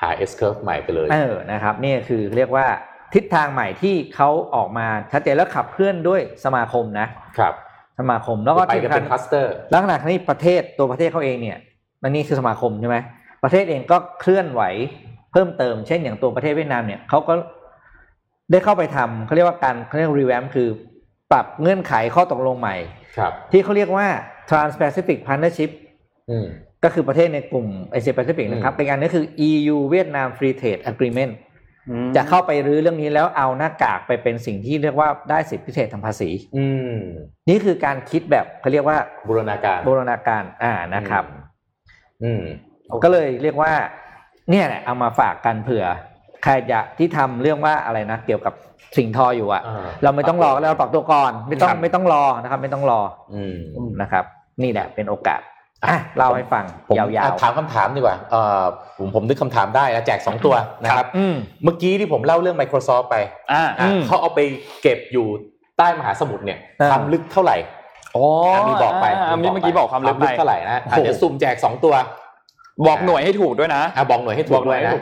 หา S curve ใหม่ไปเลยเออนะครับนี่คือเรียกว่าทิศทางใหม่ที่เขาออกมาชัดเจนแล้วขับเคลื่อนด้วยสมาคมนะครับสมาคมแล้วก็ไปที่กันสำคัเป็น cluster ลักษณะที่ประเทศตัวประเทศเขาเองเนี่ยมันนี่คือสมาคมใช่ไหมประเทศเองก็เคลื่อนไหวเพิ่มเติม เช่นอย่างตัวประเทศเวียดนามเนี่ยเขาก็ ได้เข้าไปทำเขาเรียกว่าการเขาเรียก revamp คือปรับเงื่อนไขข้อตกลงใหม่ ครับ ที่เขาเรียกว่า Trans-Pacific Partnership อืม ก็คือประเทศในกลุ่มเอเชียแปซิฟิกนะครับอืมเป็นการก็คือ EU เวียดนาม Free Trade Agreement จะเข้าไปรื้อเรื่องนี้แล้วเอาหน้ากากไปเป็นสิ่งที่เรียกว่าได้สิทธิพิเศษทางภาษี อืมนี่คือการคิดแบบเขาเรียกว่าบูรณาการบูรณาการอ่านะครับ อืมก็เลยเรียกว่า เนี่ยแหละเอามาฝากกันเผื่อ ใครจะที่ทำเรื่องว่าอะไรนะเกี่ยวกับสิ่งทออยู่อะอ่าเราไม่ต้องรอเราปรับตัวก่อนไม่ต้องครับไม่ต้องรอนะครับ ไม่ต้องรออืมนะครับ นี่แหละเป็นโอกาสอะเล่าให้ฟังผมยาวอะถามคำถามดีกว่าเอ่อผมผมนึกคำถามได้นะแจกสองตัวนะครับๆอืมเมื่อกี้ที่ผมเล่าเรื่อง Microsoft ไปอ่าอะอืมเขาเอาไปเก็บอยู่ใต้มหาสมุทรเนี่ยอ่าความลึกเท่าไหร่อ๋ออะมีบอกไปามีเมื่อกี้บอกความลึกไปเท่าไหร่นะอะโอ้โหเดี๋ยวซุ่มแจกสองตัว บอกหน่วยให้ถูกด้วยนะอะบอกหน่วยให้ถูบกอกหน่วยให้นะ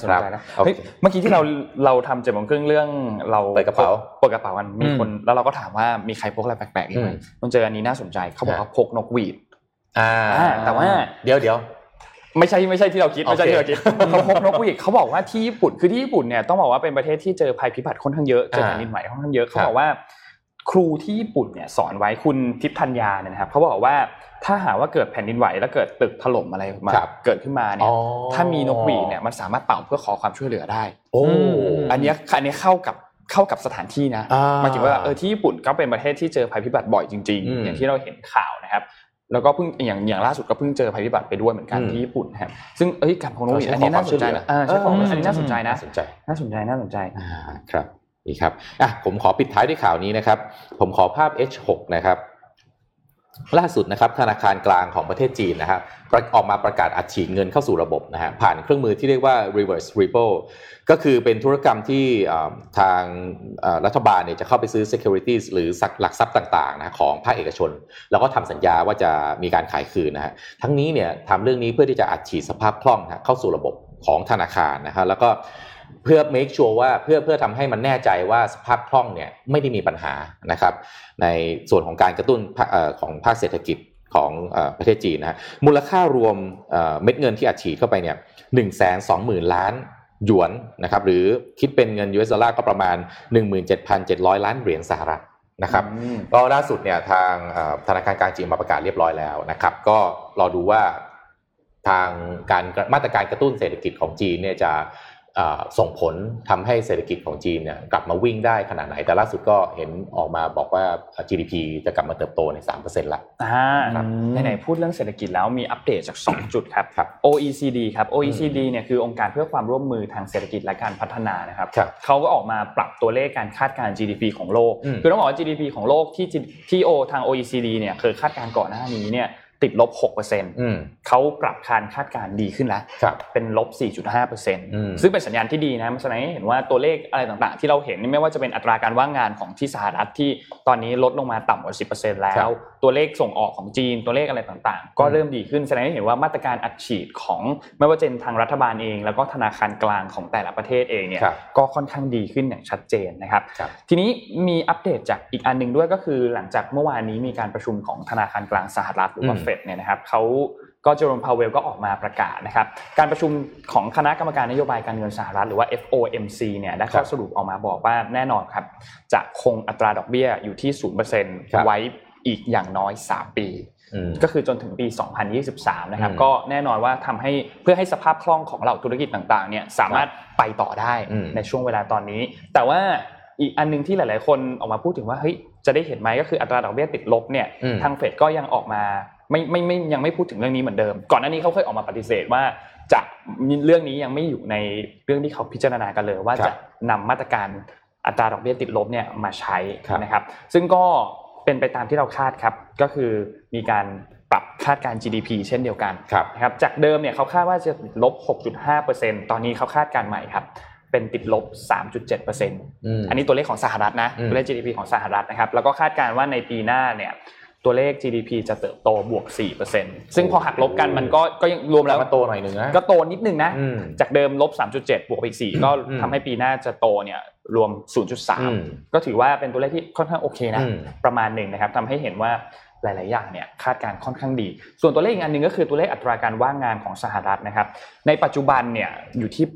ถูกด้วยอ่าอ่าน่าสนใจนะนะครับเฮ้ยเมื่อกี้ที่เราเราทำเจ็ดโมงครึ่งเรื่องเราเปิดกระเป๋าเปิดกระเป๋ากันมีอืมคนแล้วเราก็ถามว่ามีใครพกอะไรแปลกๆอีกไหมอืมมันเจออันนี้น่าสนใจเขาบอกว่าพกนกหวีดอ่าอ่าแต่ว่าเดี๋ยวเดี๋ยวไม่ใช่ไม่ใช่ที่เราคิดไม่ใช่โอเคที่เราคิดเขาพกนกหวีดเขาบอกว่าที่ญี่ปุ่นคือที่ญี่ปุ่นเนี่ยต้องบอกว่าเป็นประเทศที่เจอภัยพิบัติค่อนข้างเยอะเจอแผ่นดินไหวค่อนข้างเยอะเขาบอกว่า ครูที่ญี่ปุ่นเนี่ยสอนไว้คุณทิพย์ธัญญาเนี่ยนะครับเขาบอกว่า ถ้าหากว่าเกิดแผ่นดินไหวแล้วเกิดตึกถล่มอะไรมาครับเกิดขึ้นมาเนี่อ๋ยอถ้ามีนกหวีดเนี่ยมันสามารถเป่าเพื่อขอความช่วยเหลือได้โอ้อืมอันเนี้ยอันเนี้ยเข้ากับเข้ากับสถานที่นะอ่าหมายถึงว่าเออที่ญี่ปุ่นก็เป็นประเทศที่เจอภัยพิบัติบ่อยจริงอืมๆอย่างที่เราเห็นข่าวนะครับ แล้วก็เพิ่งอย่างอย่างล่าสุดก็เพิ่งเจอภัยพิบัติไปด้วยเหมือนกันอืมที่ญี่ปุ่นนะครับซึ่งเอ้ยการพงนกหวีดใช้อันนี้น่าสนใจขอความช่วยเหลือนะอ่าใช่ของเอออัอันนี้น่าสนใจนะน่าสนใจน่าสนใจน่าสนใจอ่าครับนี่ครับอะผมขอปิดท้ายด้วยข่าวนี้นะครับ ผมขอภาพ H6 นะครับ ล่าสุดนะครับธนาคารกลางของประเทศจีนนะครับออกมาประกาศอัดฉีดเงินเข้าสู่ระบบนะฮะผ่านเครื่องมือที่เรียกว่า reverse repo ก็คือเป็นธุรกรรมที่ทางรัฐบาลเนี่ยจะเข้าไปซื้อ securities หรือหลักทรัพย์ต่างๆนะของภาคเอกชน แล้วก็ทำสัญญาว่าจะมีการขายคืนนะฮะทั้งนี้เนี่ยทำเรื่องนี้เพื่อที่จะอัดฉีดสภาพคล่องนะเข้าสู่ระบบของธนาคารนะฮะแล้วก็ เพื่อ make sure ว่าเพื่อเพื่อทำให้มันแน่ใจว่าสภาพคล่องเนี่ยไม่ได้มีปัญหานะครับในส่วนของการกระตุ้นภาคเอ่อของภาคเศรษฐกิจของเอ่อประเทศจีนนะฮะมูลค่ารวมเอ่อเม็ดเงินที่อัดฉีดเข้าไปเนี่ยหนึ่งแสนสองหมื่นล้านหยวนนะครับหรือคิดเป็นเงิน US ดอลลาร์ก็ประมาณ 17,700 ล้านเหรียญสหรัฐนะครับอืมก็ล่าสุดเนี่ยทางเอ่อธนาคารกลางจีนมาประกาศเรียบร้อยแล้วนะครับ ก็รอดูว่าทางการมาตรการกระตุ้นเศรษฐกิจของจีนเนี่ยจะเอ่อ ส่งผลทำให้เศรษฐกิจของจีนเนี่ยกลับมาวิ่งได้ขนาดไหน แต่ล่าสุดก็เห็นออกมาบอกว่า GDP จะกลับมาเติบโตใน 3%ละอ่าครับไหนๆพูดเรื่องเศรษฐกิจแล้วมีอัปเดตจาก 2 จุดครับครับ OECD ครับ OECD เนี่ยคือองค์การเพื่อความร่วมมือทางเศรษฐกิจและการพัฒนานะครับครับเขาก็ออกมาปรับตัวเลขการคาดการณ์ GDP ของโลกอืมคือต้องบอกว่า GDP ของโลกที่ที่โอทาง OECD เนี่ยเคยคาดการณ์ก่อนหน้านี้เนี่ย ติดลบ6%อืมเขาปรับการคาดการณ์ดีขึ้นแล้วครับเป็นลบม4.5%ซึ่งเป็นสัญญาณที่ดีนะมันแสดงให้เห็นว่าตัวเลขอะไรต่างๆ ที่เราเห็นนี่ไม่ว่าจะเป็นอัตราการว่างงานของที่สหรัฐที่ตอนนี้ลดลงมาต่ำกว่า 10%แล้ครัวบ ตัวเลขส่งออกของจีนตัวเลขอะไรต่างๆ ก็เริ่มดีขึ้นแสดงให้เห็นว่ามาตรการอัดฉีดของไม่ว่าจะเป็นทางรัฐบาลเอง แล้วก็ธนาคารกลางของแต่ละประเทศเองเนี่ยครับก็ค่อนข้างดีขึ้นอย่างชัดเจนนะครับครับ ทีนี้มีอัปเดตจากอีกอันหนึ่งด้วยก็คือหลังจากเมื่อวานนี้มีการประชุมของธนาคารกลางสหรัฐหรือว่าอืมเฟดเนี่ยนะครับเขาก็เจอร์มพาวเวลก็ออกมาประกาศนะครับการประชุมของคณะกรรมการนโยบายการเงินสหรัฐหรือว่า FOMC เนี่ยได้ข้อสรุปออกมาบอกว่าแน่นอนครับจะคงอัตราดอกเบี้ยอยู่ที่ครับ0%ไว้ อีกอย่างน้อย 3 ปีอืมก็คือจนถึงปี 2023 นะครับอืมก็แน่นอนว่าทำให้เพื่อให้สภาพคล่องของเหล่าธุรกิจต่างๆ เนี่ยสามารถไปต่อได้อืมในช่วงเวลาตอนนี้ แต่ว่าอีกอันหนึงที่หลาย ๆ คนออกมาพูดถึงว่าเฮ้ยจะได้เห็นไหมก็คืออัตราดอกเบี้ยติดลบเนี่ยอืมทางเฟดก็ยังออกมาไม่ไม่ไม่ยังไม่พูดถึงเรื่องนี้เหมือนเดิม ก่อนหน้านี้เขาเคยออกมาปฏิเสธว่าจะเรื่องนี้ยังไม่อยู่ในเรื่องที่เขาพิจารณากันเลย ว่าครับจะนำมาตรการอัตราดอกเบี้ยติดลบเนี่ยมาใช้ครับนะครับ ซึ่งก็ เป็นไปตามที่เราคาดครับ ก็คือมีการปรับคาดการณ์ GDP เช่นเดียวกันครับนะครับจากเดิมเนี่ยเขาคาดว่าจะติดลบ 6.5%ตอนนี้เขาคาดการณ์ใหม่ครับเป็นติดลบ 3.7%อืมอันนี้ตัวเลขของสหรัฐนะอืมตัวเลข GDP ของสหรัฐนะครับแล้วก็คาดการณ์ว่าในปีหน้าเนี่ยตัวเลข GDP จะเติบโตบวก 4%ซึ่งพอหักลบกันมันก็ก็ยังรวมแล้วมันโตหน่อยหนึ่งนะก็โตนิดนึงนะอืมจากเดิมลบ 3.7 บวกไปอีก 4 ก็อืมทำให้ปีหน้าจะโตเนี่ย รวมอืม0.3 ก็ถือว่าเป็นตัวเลขที่ค่อนข้างโอเคนะอืมประมาณหนึ่งนะครับทำให้เห็นว่าหลาย ๆ อย่างเนี่ยคาดการณ์ค่อนข้างดี ส่วนตัวเลขอีกอันหนึ่งก็คือตัวเลขอัตราการว่างงานของสหรัฐนะครับ ในปัจจุบันเนี่ยอยู่ที่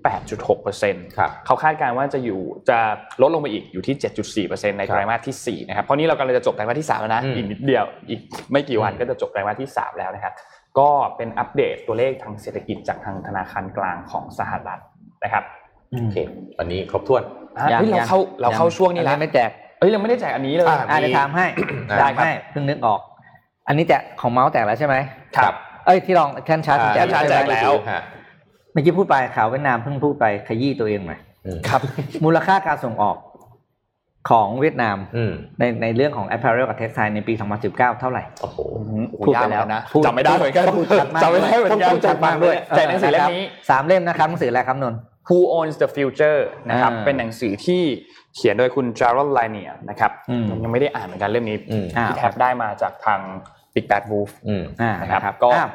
8.6%ครับเขาคาดการณ์ว่าจะอยู่จะลดลงไปอีกอยู่ที่ 7.4%ในไตรมาสที่4นะครับ เพราะนี้เรากำลังจะจบไตรมาสที่ 3 แล้วนะอืมอีกนิดเดียว อีกไม่กี่วันอืมก็จะจบไตรมาสที่ 3 แล้วนะครับ ก็เป็นอัปเดตตัวเลขทางเศรษฐกิจจากทางธนาคารกลางของสหรัฐนะครับอืโอมเค วันนี้ครบถ้วน อะเฮ้ยเราเข้าเราเข้าช่วงนี้อัแล้วไม่แจกเอ้ยเราไม่ได้แจกอันนี้เลยอะอ่าเดี๋ยวถามให้อ่าถามให้เพิ่งนึกออก อันนี้แจกของเมาส์แจกแล้วใช่ไหมครับ เอ้ยที่ลองแคนชาร์จอ่าแจกแคนชาร์จแจกแล้วฮะเมื่อกี้พูดไปข่าวเวียดนามเพิ่งพูดไปขยี้ตัวเองหน่อยอืมครับ มูลค่าการส่งออกของเวียดนามอืมในในเรื่องของ apparel กับ textile ในปี 2019 เท่าไหร่ โอ้โหพูดไปแล้วยากเหมือนกันนะพูดจำไม่ได้เหมือนกันพูดชัดมากจำไม่ได้เหมือนกันพูดชัดมากด้วยแจกหนังสือเล่มนี้สามเล่มนะครับหนังสืออะไรครับนนท์ Who owns the future นะครับอ่าเป็นหนังสือที่เขียนโดยคุณจาร l ลไลเนียนะครับอืมยังไม่ได้อ่านเหมือนกันเล่มนี้อืมอ่าที่แท็บได้มาจากทาง Big Bad Wolf อืมอ่านะครับนะครับก็อะ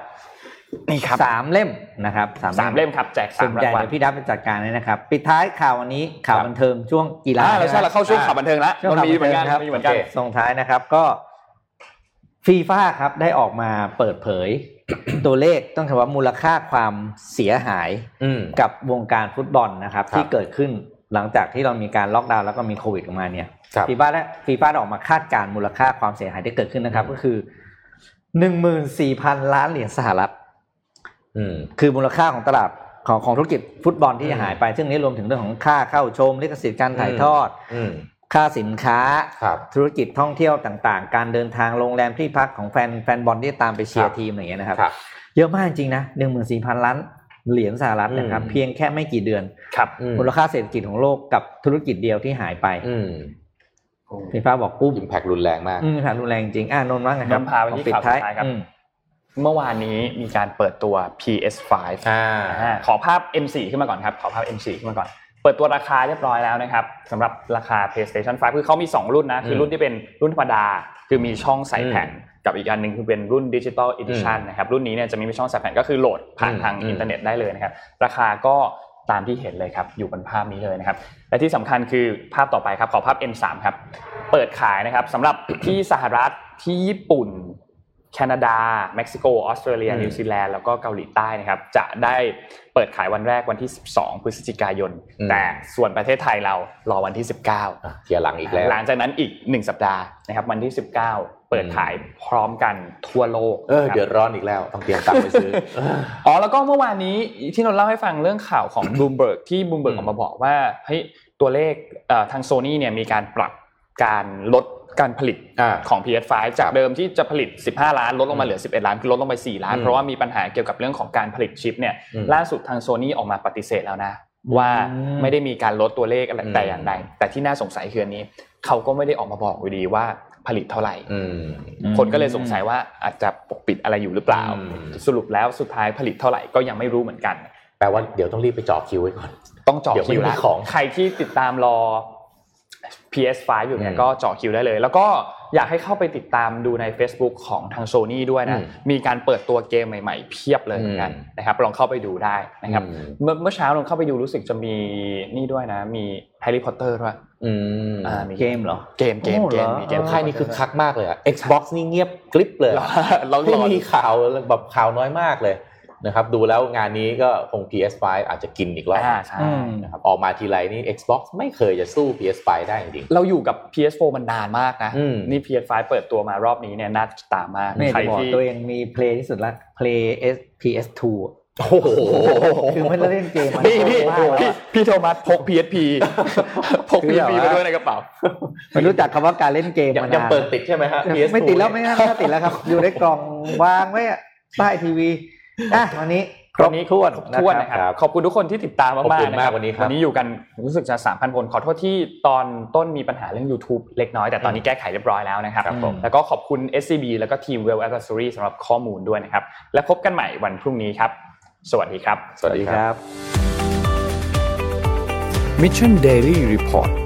นี่ครับสามเล่มนะครับสามเล่มครับแจกส่สาวนมใหราญ่งวัลเดี๋ยวพี่ดับไปจัดการเลยนะครับ ปิดท้ายข่าววันนี้ข่าวครับบันเทิงช่วงกีฬาอ่าเราใช่ไหมเราเข้าช่วงข่าวบันเทิงแล้วช่วงมันข่าวมีเหมือนกันบันเทิงครับมีเหมือนกันโอเคส่งท้ายนะครับก็ฟีฟ่าครับได้ออกมาเปิดเผย ตัวเลขต้องคำว่ามูลค่าความเสียหายอืมกับวงการฟุตบอลนะครับครับ ที่เกิดขึ้นหลังจากที่เรามีการล็อกดาวน์แล้วก็มีโควิดออกมาเนี่ยครับฟีฟ่าและฟีฟ่าได้ออกมาคาดการณ์มูลค่าความเสียหายที่เกิดขึ้นนะครับอืมก็คือหนึ่งหมื่นสี่พันล้านเหรียญสหรัฐอืมคือมูลค่าของตลาดของของธุรกิจฟุตบอลที่อืมจะหายไป ซึ่งนี้รวมถึงเรื่องของค่าเข้าชมลิขสิทธิ์การถ่ายทอดอืม ค่าสินค้าครับธุรกิจท่องเที่ยวต่างๆ การเดินทางโรงแรมที่พักของแฟนแฟนบอลที่ตามไปเชียครับทีมอะไรอย่างเงี้ยนะครับครับเยอะมากจริงๆนะหนึ่งหมื่นสี่พันล้านเหรียญสหรัฐนะครับอืมเพียงแค่ไม่กี่เดือนครับอืมมูลค่าเศรษฐกิจของโลกกับธุรกิจเดียวที่หายไปอืมฟีฟ่าบอกปุ๊บอิมแพกรุนแรงมากอืมผ่านรุนแรงจริงอ่านนท์ว่าไงครับนนท์พาไปที่ปิดข่าวท้ายสุดท้ายครับอืมเมื่อวานนี้มีการเปิดตัว PS5 อ่าอ่าขอภาพ M4 ขึ้นมาก่อนครับ ขอภาพ M4 ขึ้นมาก่อน เปิดตัวราคาเรียบร้อยแล้วนะครับสำหรับราคา PlayStation 5 คือเขามี 2 รุ่นนะ คือรุ่นที่เป็นรุ่นธรรมดา คือมีช่องใส่แผ่นกับอีกอันหนึ่งคือเป็นรุ่นดิจิ t a ลอีดิชันนะครับ รุ่นนี้เนี่ยจะไม่มีช่องใส่แผ่นก็คือ load ผ่านอืมทางอืมอินเทอร์เน็ตได้เลยนะครับ ราคาก็ตามที่เห็นเลยครับ อยู่บนภาพนี้เลยนะครับ และที่สำคัญคือภาพต่อไปครับ ขอภาพ M3 ครับ เปิดขายนะครับสำหรับที่สหรัฐที่ญี่ปุ่น แคนาดา เม็กซิโก ออสเตรเลียอืมนิวซีแลนด์ แล้วก็เกาหลีใต้นะครับ จะได้เปิดขายวันแรกวันที่ 12 พฤศจิกายน แต่ส่วนประเทศไทยเรารอวันที่ 19อะเทียร์หลังอีกแล้ว หลังจากนั้นอีก 1 สัปดาห์นะครับ วันที่ 19 เปิดขายพร้อมกันทั่วโลก เออนะครับเดือดร้อนอีกแล้ว ต้องเตรียมตังค์ไปซื้อ อ๋อ แล้วก็เมื่อวานนี้ที่นนท์เล่าให้ฟังเรื่องข่าวของบ o ูมเบิร์กที่บ o ูมเบิร์กอือมอกมาบอกว่า เฮ้ย ตัวเลขเอ่อทางโซนี่เนี่ยมีการปรับการลด การผลิตอ่าของ PS5 จากเดิมที่จะผลิต 15 ล้านลดลงมาเหลือ 11 ล้านคือลดลงไป 4 ล้านอืมเพราะว่ามีปัญหาเกี่ยวกับเรื่องของการผลิตชิปเนี่ยอืมล่าสุดทางโซนี่ออกมาปฏิเสธแล้วนะ ว่าอืมไม่ได้มีการลดตัวเลขอะไรอืมแต่อย่างใดแต่ที่น่าสงสัยคืออันนี้ เขาก็ไม่ได้ออกมาบอกอยู่ดีว่าผลิตเท่าไหร่อืมคนก็เลยสงสัยว่าอาจจะปกปิดอะไรอยู่หรือเปล่าอืมสรุปแล้วสุดท้ายผลิตเท่าไหร่ก็ยังไม่รู้เหมือนกันแปลว่าเดี๋ยวต้องรีบไปเจาะคิวไว้ก่อนต้องเจาะเดี๋ยวไม่คิวมีแล้วของใครที่ติดตามรอ PS5 อยู่เนี่อืยมก็เจาะคิวได้เลย แล้วก็อยากให้เข้าไปติดตามดูใน Facebook ของทางโซนี่ด้วยนะอืมมีการเปิดตัวเกมใหม่ๆ เพียบเลยเหมือนกันอืมนะครับลองเข้าไปดูได้นะครับอืมเมื่อเมื่อเช้าลองเข้าไปดูรู้สึกจะมีนี่ด้วยนะ มีแฮร์รี่พอตเตอร์ด้วยอืมอ่ามีเกมเหรอ เกมเกมโอ้เกเหรมอมีเกมค่ายนี้คือคักมากเลยอะ Xbox นี่เงียบกริบเลย เราไม่รอมีข่าวแบบข่าวน้อยมากเลย นะครับดูแล้วงานนี้ก็คง PS5 อาจจะกินอีกรอบอ่าใช่อืมนะครับออกมาทีไรนี่ Xbox ไม่เคยจะสู้ PS5 ได้จริงเราอยู่กับ PS4 มันนานมากนะอืมนี่ PS5 เปิดตัวมารอบนี้เนี่ยน่าติดตามมากไม่อยากใครจะบอกที่ตัวเองมีเพลย์ที่สุดละเพลย์ PS2 อะๆโอ้โหคือไม่ได้เล่นเกมมานี่นี่นานมากแล้วพี่อะพี่โทมัสพก PSP พกคือแบบ PSP ว่ามาด้วยในกระเป๋าไม่รู้จักคำว่าการเล่นเกมยังมายังนานเปิดติดใช่ไหมฮะ PS2 ไม่ติดแล้วไม่น่าไม่น่าติดแล้วครับ อยู่ในกล่องวางไว้อะใต้ทีวี อะวันนี้ครบวันนี้ถ้วนครบถ้วนนะครับครับ ขอบคุณทุกคนที่ติดตามมากขอบคุณมากๆนะครับวันนี้ครับวันนี้อยู่กันรู้สึกจะ3,000คนขอโทษที่ตอนต้นมีปัญหาเรื่อง YouTube เล็กน้อยแต่ตอนนี้แก้ไขเรียบร้อยแล้วนะครับครับผมแล้วก็ขอบคุณ SCB แล้วก็ทีม Well Advisory สำหรับข้อมูลด้วยนะครับ และพบกันใหม่วันพรุ่งนี้ครับ สวัสดีครับ สวัสดีครับ Mission Daily Report